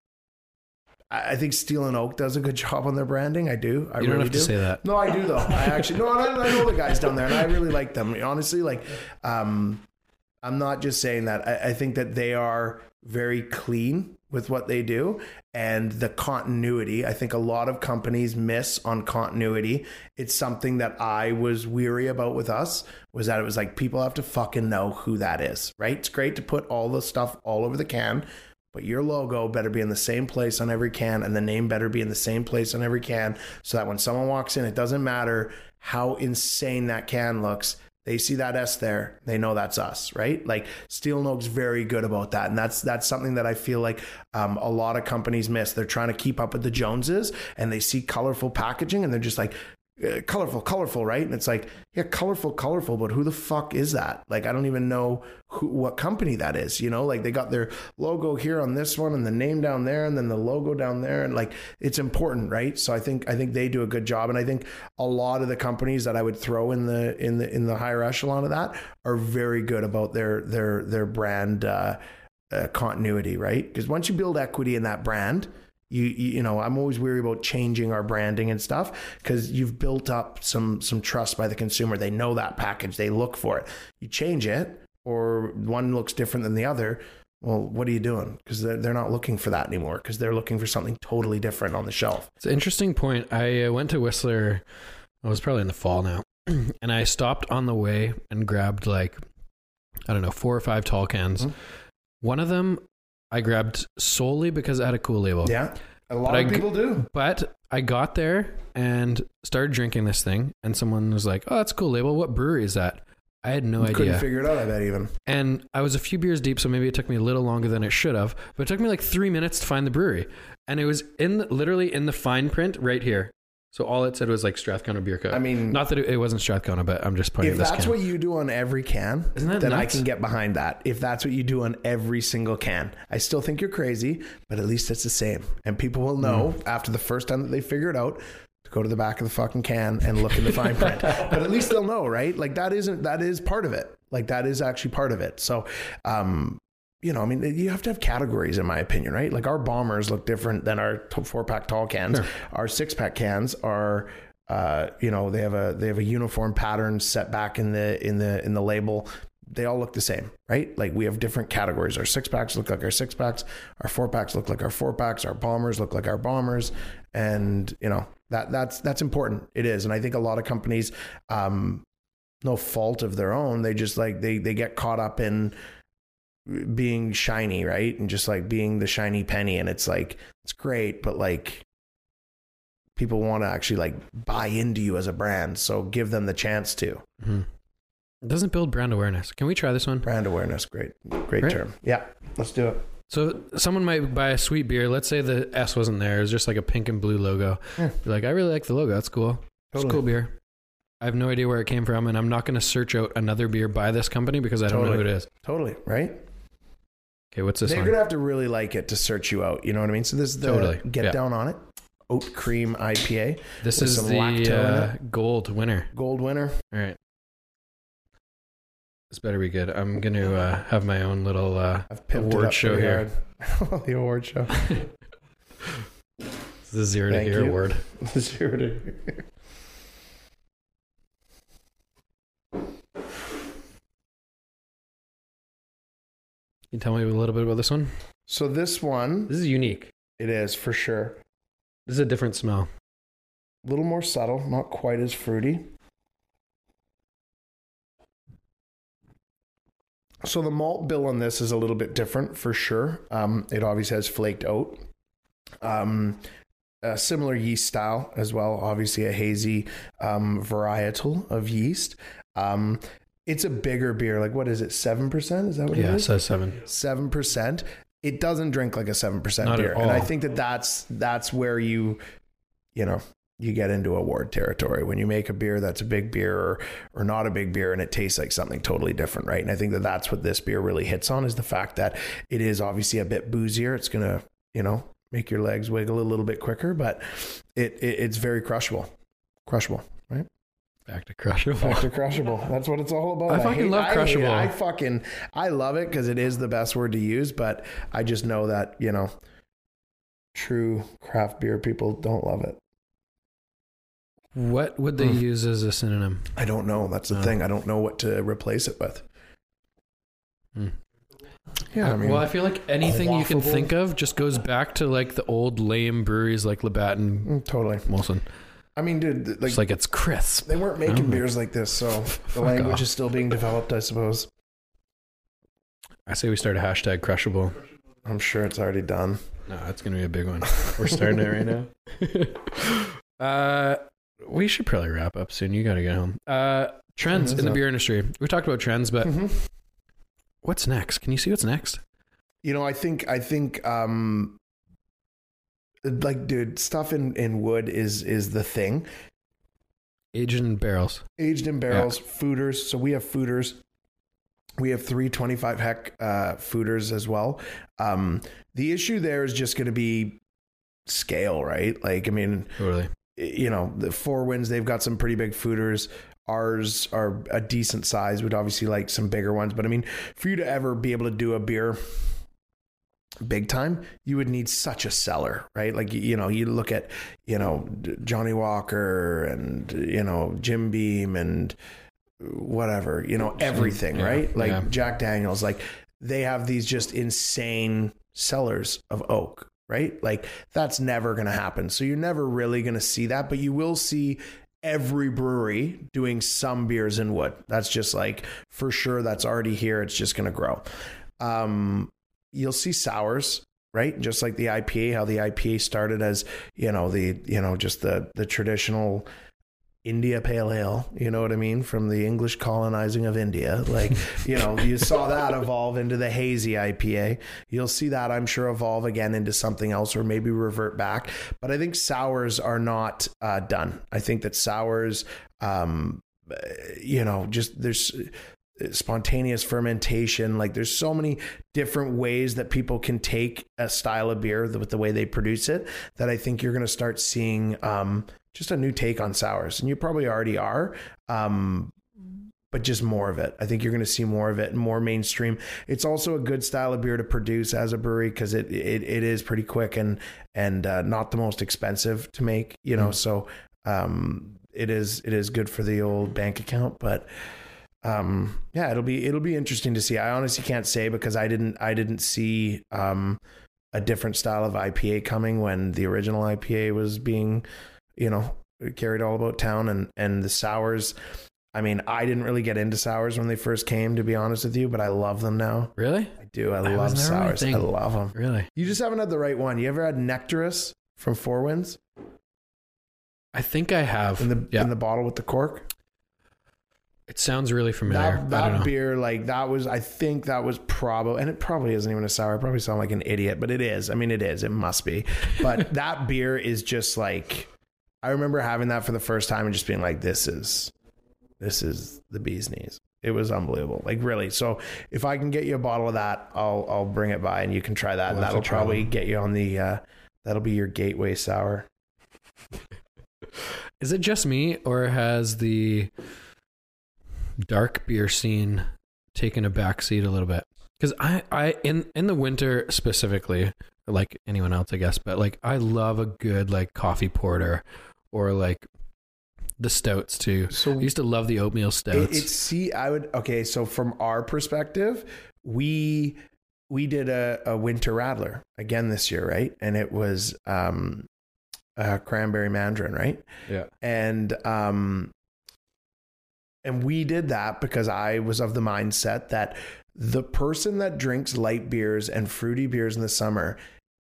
I think Steel and Oak does a good job on their branding. I do. I you don't really have do. to say that. No, I do though. I actually no, I, I know the guys down there, and I really like them. Honestly, like, um, I'm not just saying that. I, I think that they are very clean with what they do and the continuity. I think a lot of companies miss on continuity. It's something that I was weary about with us was that it was like people have to fucking know who that is, right? It's great to put all the stuff all over the can, but your logo better be in the same place on every can and the name better be in the same place on every can so that when someone walks in, it doesn't matter how insane that can looks. They see that S there, they know that's us, right? Like Steel and very good about that, and that's that's something that I feel like um, a lot of companies miss. They're trying to keep up with the Joneses, and they see colorful packaging, and they're just like, uh, colorful, colorful, right? And it's like, yeah, colorful, colorful, but who the fuck is that? Like, I don't even know who, what company that is. You know, like they got their logo here on this one, and the name down there, and then the logo down there, and like it's important, right? So I think I think they do a good job, and I think a lot of the companies that I would throw in the in the in the higher echelon of that are very good about their their their brand uh, uh, continuity, right? Because once you build equity in that brand you, you know i'm always weary about changing our branding and stuff because you've built up some some trust by the consumer. They know that package. They look for it. You change it or one looks different than the other well what are you doing? Because they're, they're not looking for that anymore because they're looking for something totally different on the shelf. It's an interesting point. I uh, went to whistler i was probably in the fall now and i stopped on the way and grabbed like i don't know four or five tall cans. Mm-hmm. one of them I grabbed solely because it had a cool label. Yeah. A lot but of I, people do. But I got there and started drinking this thing, and someone was like, "Oh, that's a cool label. What brewery is that?" I had no idea. Couldn't figure it out. I bet even. And I was a few beers deep, so maybe it took me a little longer than it should have. But it took me like three minutes to find the brewery, and it was in the, literally in the fine print right here. So all it said was like Strathcona Beer Co. I mean, not that it, it wasn't Strathcona, but I'm just pointing. If this that's can. what you do on every can, Isn't that then nuts? I can get behind that. If that's what you do on every single can, I still think you're crazy, but at least it's the same, and people will know mm. after the first time that they figure it out to go to the back of the fucking can and look in the fine print. but at least they'll know, right? Like that isn't that is part of it. Like that is actually part of it. So, um, you know, I mean, you have to have categories, in my opinion, right? Like our bombers look different than our four pack tall cans. Sure. Our six pack cans are uh, you know, they have a they have a uniform pattern set back in the in the in the label. They all look the same, right? Like we have different categories. Our six packs look like our six packs. Our four packs look like our four packs. Our bombers look like our bombers, and you know that that's that's important. It is, and I think a lot of companies, um, no fault of their own, they just like they they get caught up in being shiny, right? And just like being the shiny penny. And it's like, it's great, but like, people want to actually like buy into you as a brand. So give them the chance to. Mm-hmm. It doesn't build brand awareness. Can we try this one? Brand awareness, great, great right? term. Yeah, let's do it. So someone might buy a sweet beer. Let's say the S wasn't there; it was just like a pink and blue logo. Yeah. like, I really like the logo. That's cool. Totally. It's cool beer. I have no idea where it came from, and I'm not going to search out another beer by this company because I don't totally. know who it is. Totally right. Okay, what's this? They're one? gonna have to really like it to search you out. You know what I mean? So this is the totally. get yeah. down on it oat cream IPA. This is the uh, gold winner. Gold winner. All right. This better be good. I'm going to uh, have my own little uh, award show here. the award show. This is the zero Thank to here award. The Zero to Hero. you tell me a little bit about this one? So this one, this is unique. It is for sure. This is a different smell. A little more subtle, not quite as fruity. So the malt bill on this is a little bit different for sure. Um, it obviously has flaked oat. Um, a similar yeast style as well. Obviously, a hazy um, varietal of yeast. Um, it's a bigger beer. Like what is it? Seven percent? Is that what yeah, it is? Yeah, says seven. Seven percent it doesn't drink like a 7% beer. And I think that that's, that's where you, you know, you get into award territory when you make a beer that's a big beer or, or not a big beer and it tastes like something totally different, right? And I think that that's what this beer really hits on is the fact that it is obviously a bit boozier. It's going to, you know, make your legs wiggle a little bit quicker, but it, it it's very crushable, crushable? Back to crushable. Back to crushable. That's what it's all about. I, I fucking hate, love crushable. I, I, fucking I love it because it is the best word to use. But I just know that you know, true craft beer people don't love it. What would they mm. use as a synonym? I don't know. That's the thing. I don't know what to replace it with. Mm. Yeah, I mean, well, I feel like anything you can think of just goes back to like the old lame breweries like Labatt and mm, totally. Molson. I mean, dude, like, It's like it's crisp. they weren't making beers like this, so the language off. is still being developed, I suppose. I say we start a hashtag crushable. I'm sure it's already done. No, that's gonna be a big one. We're starting it right now. uh, we should probably wrap up soon. You gotta get home. Uh, trends in the up. beer industry. We talked about trends, but Mhm. what's next? Can you see what's next? You know, I think I think um like dude, stuff in in wood is is the thing. Aged in barrels. Aged in barrels, foeders. So we have foeders. We have three 25 heck uh, foeders as well. Um, the issue there is just going to be scale, right? Like, I mean, Totally. you know, the Four Winds, they've got some pretty big foeders. Ours are a decent size. We'd obviously like some bigger ones. But I mean, for you to ever be able to do a beer big time, you would need such a cellar, right? Like, you know, you look at, you know, Johnnie Walker and, you know, Jim Beam and whatever, you know, everything, Yeah, right? Like yeah. Jack Daniels, like they have these just insane cellars of oak, right? Like that's never going to happen. So you're never really going to see that, but you will see every brewery doing some beers in wood. That's just like for sure that's already here. It's just going to grow. Um, you'll see sours, right? Just like the IPA, how the IPA started as, you know, the, you know, just the the traditional India Pale Ale, you know what I mean? From the English colonizing of India. Like, you know, you saw that evolve into the hazy IPA. You'll see that, I'm sure, evolve again into something else or maybe revert back. But I think sours are not uh, done. I think that sours, um, you know, just there's spontaneous fermentation. Like, there's so many different ways that people can take a style of beer with the way they produce it that I think you're going to start seeing. Um, just a new take on sours, and you probably already are. Um, but just more of it. I think you're going to see more of it and more mainstream. It's also a good style of beer to produce as a brewery because it, it it is pretty quick and and uh, not the most expensive to make. You know, so um, it is it is good for the old bank account, but. Um, yeah, it'll be it'll be interesting to see. I honestly can't say because I didn't I didn't see um, a different style of IPA coming when the original IPA was being you know, carried all about town and and the sours. I mean, I didn't really get into sours when they first came, to be honest with you, but I love them now. Really? I do. I That love was never my sours. I love them. Really? You just haven't had the right one. You ever had Nectarous from Four Winds I think I have. in the yeah. in the bottle with the cork? It sounds really familiar. That I don't that beer, like that was, I think that was probably, and it probably isn't even a sour. I probably sound like an idiot, but it is. I mean, it is. It must be. But that beer is just like, I remember having that for the first time and just being like, this is, this is the bee's knees. It was unbelievable, like really. So if I can get you a bottle of that, I'll I'll bring it by and you can try that. We'll and that'll probably get you on the. uh That'll be your gateway sour. Is it just me, or has the dark beer scene taking a backseat a little bit? Because I, I in in the winter specifically, like anyone else, I guess, but like I love a good like coffee porter or like the stouts too. So I used to love the oatmeal It, stouts. it's see, I would okay. So from our perspective, we we did a, a winter radler again this year, right? And it was um, a cranberry mandarin, right? yeah, And um, and we did that because I was of the mindset that the person that drinks light beers and fruity beers in the summer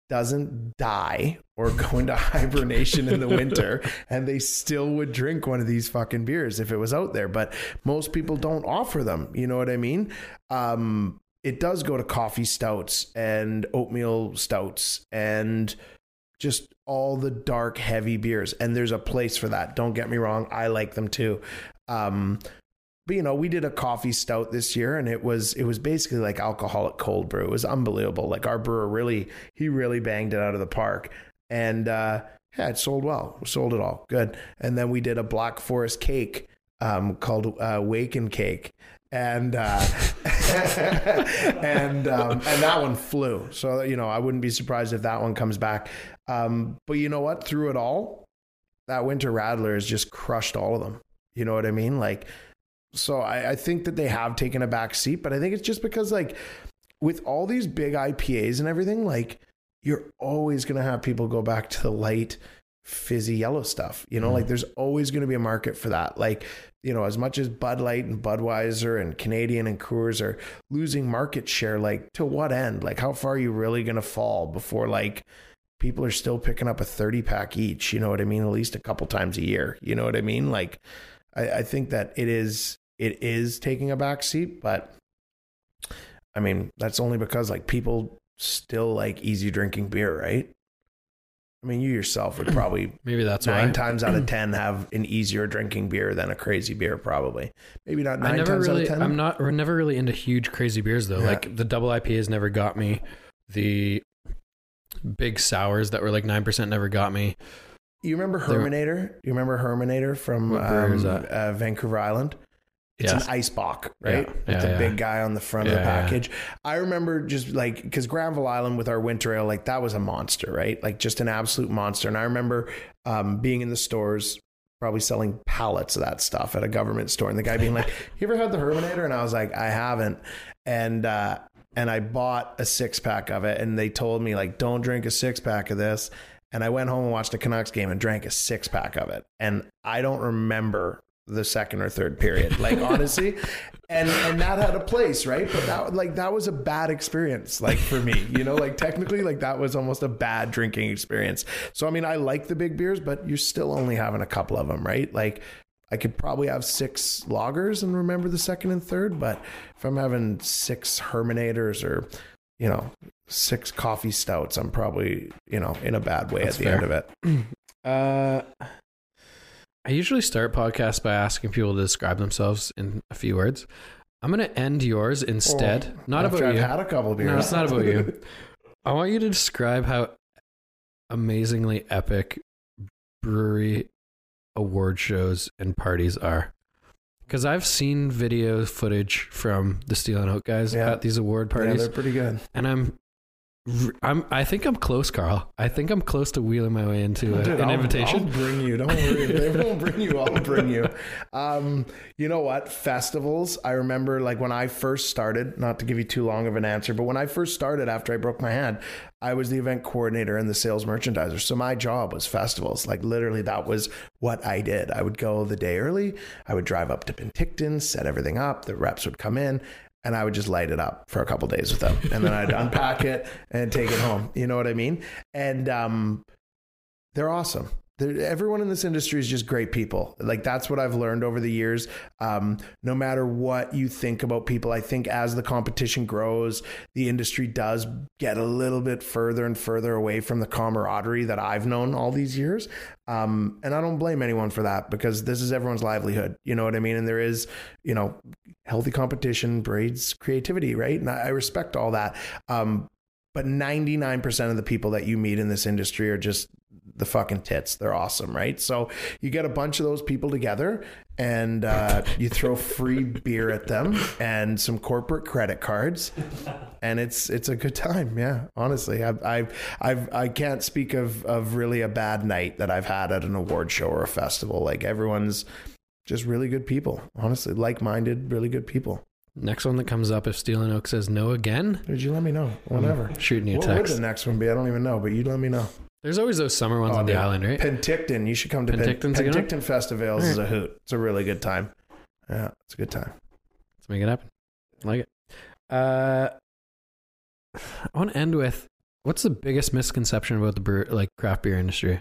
doesn't die or go into hibernation in the winter and they still would drink one of these fucking beers if it was out there. But most people don't offer them. You know what i mean? Um it does go to coffee stouts and oatmeal stouts and just all the dark heavy beers. And there's a place for that. Don't get me wrong. I like them too um but you know we did a coffee stout this year and it was it was basically like alcoholic cold brew. It was unbelievable. Like our brewer really he really banged it out of the park. And uh yeah it sold well. We sold it all. Good. And then we did a black forest cake um called uh waken cake. And uh and um and that one flew. So you know i wouldn't be surprised if that one comes back. Um but you know what? Through it all that winter radler has just crushed all of them you know what i mean like so I, I think that they have taken a back seat, but I think it's just because like with all these big IPAs and everything, like you're always going to have people go back to the light, fizzy yellow stuff. You know, Mm. like there's always going to be a market for that. Like, you know, as much as Bud Light and Budweiser and Canadian and Coors are losing market share, like to what end? Like, how far are you really going to fall before like people are still picking up a 30 pack each? You know what I mean? At least a couple times a year. You know what I mean? Like, I, I think that it is it is taking a back seat, but I mean that's only because like people still like easy drinking beer, right? I mean, you yourself would probably Maybe that's nine why. times out of ten have an easier drinking beer than a crazy beer, probably. Maybe not I never times really. out of 10 I'm not. We're never really into huge crazy beers though. Yeah. Like the double IPAs never got me. The big sours that were like nine percent never got me. You remember Hermannator? You remember Hermannator from What brewery is um, uh, Vancouver Island? It's Yes. an ice bock, right? Yeah, With yeah, the yeah. big guy on the front of the package. I remember just like because Granville Island with our winter ale, like that was a monster, right? Like just an absolute monster. And I remember um, being in the stores, probably selling pallets of that stuff at a government store, and the guy being like, "You ever had the Hermannator?" And I was like, "I haven't." And uh, and I bought a six pack of it, and they told me like, "Don't drink a six pack of this." And I went home and watched a Canucks game and drank a six pack of it, and I don't remember the second or third period, like honestly, and and that had a place, right? But that like that was a bad experience, like for me, you know, like technically, like that was almost a bad drinking experience. So I mean, I like the big beers, but you're still only having a couple of them, right? Like I could probably have six lagers and remember the second and third, but if I'm having six Hermannators or you know six coffee stouts, I'm probably you know in a bad way That's at the fair. end of it. Uh, I usually start podcasts by asking people to describe themselves in a few words. I'm to end yours instead. not about I've you. had a couple beers. No, it's not about you. I want you to describe how amazingly epic brewery award shows and parties are. Because I've seen video footage from the Steel and Oak guys Yeah. at these award parties. yeah, they're pretty good. and I'm, I'm, I think I'm close, Carl. I think I'm close to wheeling my way into a, Dude, an I'll- invitation. I'll bring you. Don't worry. They won't bring you. I'll bring you. Um, you know what? Festivals. I remember like when I first started, not to give you too long of an answer, but when I first started after I broke my hand, I was the event coordinator and the sales merchandiser. So my job was festivals. Like literally that was what I did. I would go the day early. I would drive up to Penticton, set everything up. The reps would come in and I would just light it up for a couple days with them. And then I'd unpack it and take it home. You know what I mean? And um, they're awesome. Everyone in this industry is just great people. Like that's what I've learned over the years. Um, no matter what you think about people, I think as the competition grows, the industry does get a little bit further and further away from the camaraderie that I've known all these years. Um, and I don't blame anyone for that because this is everyone's livelihood. You know what I mean? And there is, you know, healthy competition breeds creativity, right? And I, I respect all that. Um, but 99% of the people that you meet in this industry are just the fucking tits. They're awesome, right? So you get a bunch of those people together and uh, you throw free beer at them and some corporate credit cards, and it's it's a good time. Yeah, honestly, I've I've, I've I can't speak of of really a bad night that I've had at an award show or a festival. Like everyone's just really good people. Honestly, like minded, really good people. Next one that comes up, if Steel and Oak says no again, Did you let me know? Whenever. I'm shooting you a What would text. the next one be? I don't even know, but you let me know. There's always those summer ones Oh, on the dude. island, right? Penticton. You should come to Pen- Penticton's a good one? Penticton Festivals is a hoot. It's a really good time. Yeah, it's a good time. Let's make it happen. I like it. Uh, I want to end with what's the biggest misconception about the brew, like craft beer industry,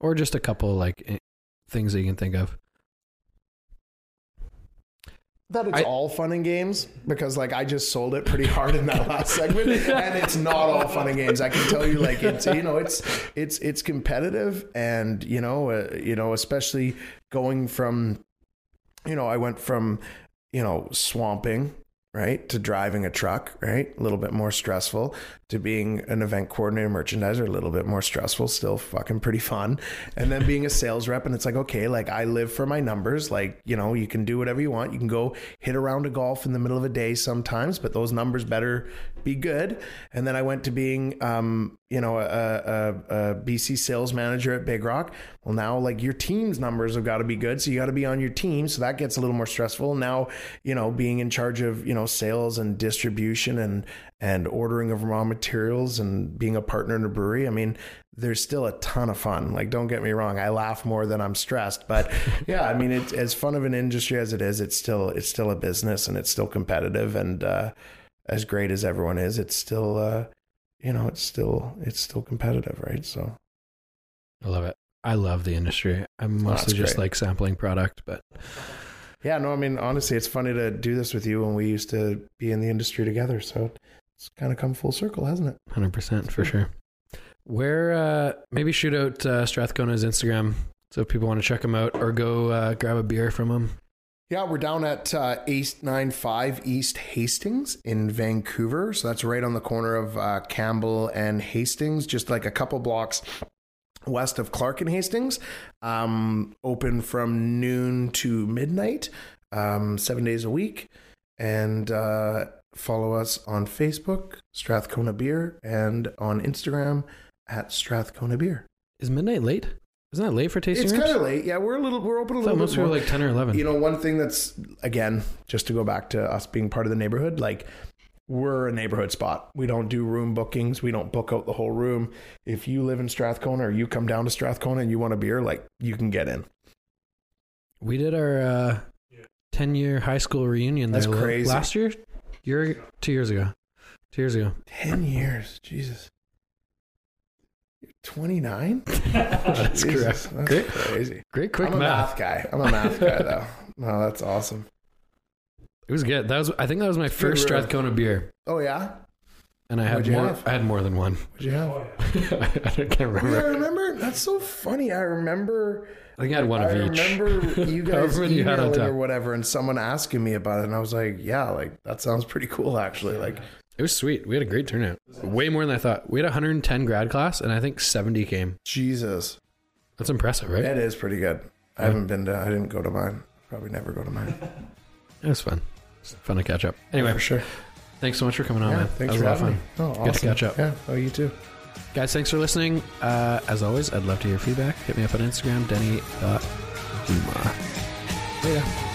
or just a couple like eh, things that you can think of. That it's I- all fun and games because like I just sold it pretty hard in that last segment, and it's not all fun and games. I can tell you, like it's you know it's it's it's competitive, and you know uh, you know especially going from you know I went from you know swamping right to driving a truck right a little bit more stressful to being an event coordinator merchandiser a little bit more stressful still fucking pretty fun and then being a sales rep and it's like okay like i live for my numbers like you know you can do whatever you want you can go hit around a golf in the middle of a day sometimes but those numbers better be good and then i went to being um you know, a, a, a BC sales manager at Big Rock. Well, now like your team's numbers have got to be good. So you got to be on your team. So that gets a little more stressful. Now, you know, being in charge of, you know, sales and distribution and, and ordering of raw materials and being a partner in a brewery. I mean, there's still a ton of fun. Like, don't get me wrong. I laugh more than I'm stressed, but yeah, I mean, it's as fun of an industry as it is. It's still, it's still a business and it's still competitive. And, uh, as great as everyone is, it's still, uh, you know, it's still it's still competitive, right? So I love it. I love the industry. I'm mostly just great. like sampling product, but yeah, no, I mean honestly, it's funny to do this with you when we used to be in the industry together. So it's kind of come full circle, hasn't it? Hundred percent for sure. Where uh, maybe shoot out uh, Strathcona's Instagram so if people want to check him out or go uh, grab a beer from him. Yeah, we're down at uh, 895 East Hastings in Vancouver. So that's right on the corner of uh, Campbell and Hastings, just like a couple blocks west of Clark and Hastings. Um, open from noon to midnight, um, seven days a week. And uh, follow us on Facebook, Strathcona Beer, and on Instagram at Strathcona Beer. Is midnight late? Isn't that late for tasting It's kind of late. Yeah, we're a little. We're open a I little thought bit most were like ten or eleven. You know, one thing that's again, just to go back to us being part of the neighborhood, like we're a neighborhood spot. We don't do room bookings. We don't book out the whole room. If you live in Strathcona or you come down to Strathcona and you want a beer, like you can get in. we did our uh, ten year high school reunion That's there crazy. last year, year two years ago, two years ago. Ten years, Jesus. Twenty nine. That's correct. That's Great. crazy. Great quick I'm a math. math guy. I'm a math guy though. No, that's awesome. It was good. That was I think that was my first. Strathcona beer, Oh yeah. And I had What'd you more. have? I had more than one. What'd you have? I can't Yeah, I remember. remember. That's so funny. I remember. I think I had one of I each. remember you guys However many you had on emailing or whatever, and someone asking me about it, and I was like, "Yeah, like that sounds pretty cool, actually." Like, It was sweet. We had a great turnout. Way more than I thought. We had 110 grad class, and I think 70 came. Jesus, That's impressive, right? that is pretty good. I haven't been to. I didn't go to mine. Probably never go to mine. It was fun. It's fun to catch up. Anyway, for sure. Thanks so much for coming on, yeah, man. thanks that was for a lot having fun. me. Oh, Good to catch up. Yeah. Oh, you too. Guys, thanks for listening. Uh, as always, I'd love to hear feedback. Hit me up on Instagram, Denny denny.dumas. Later.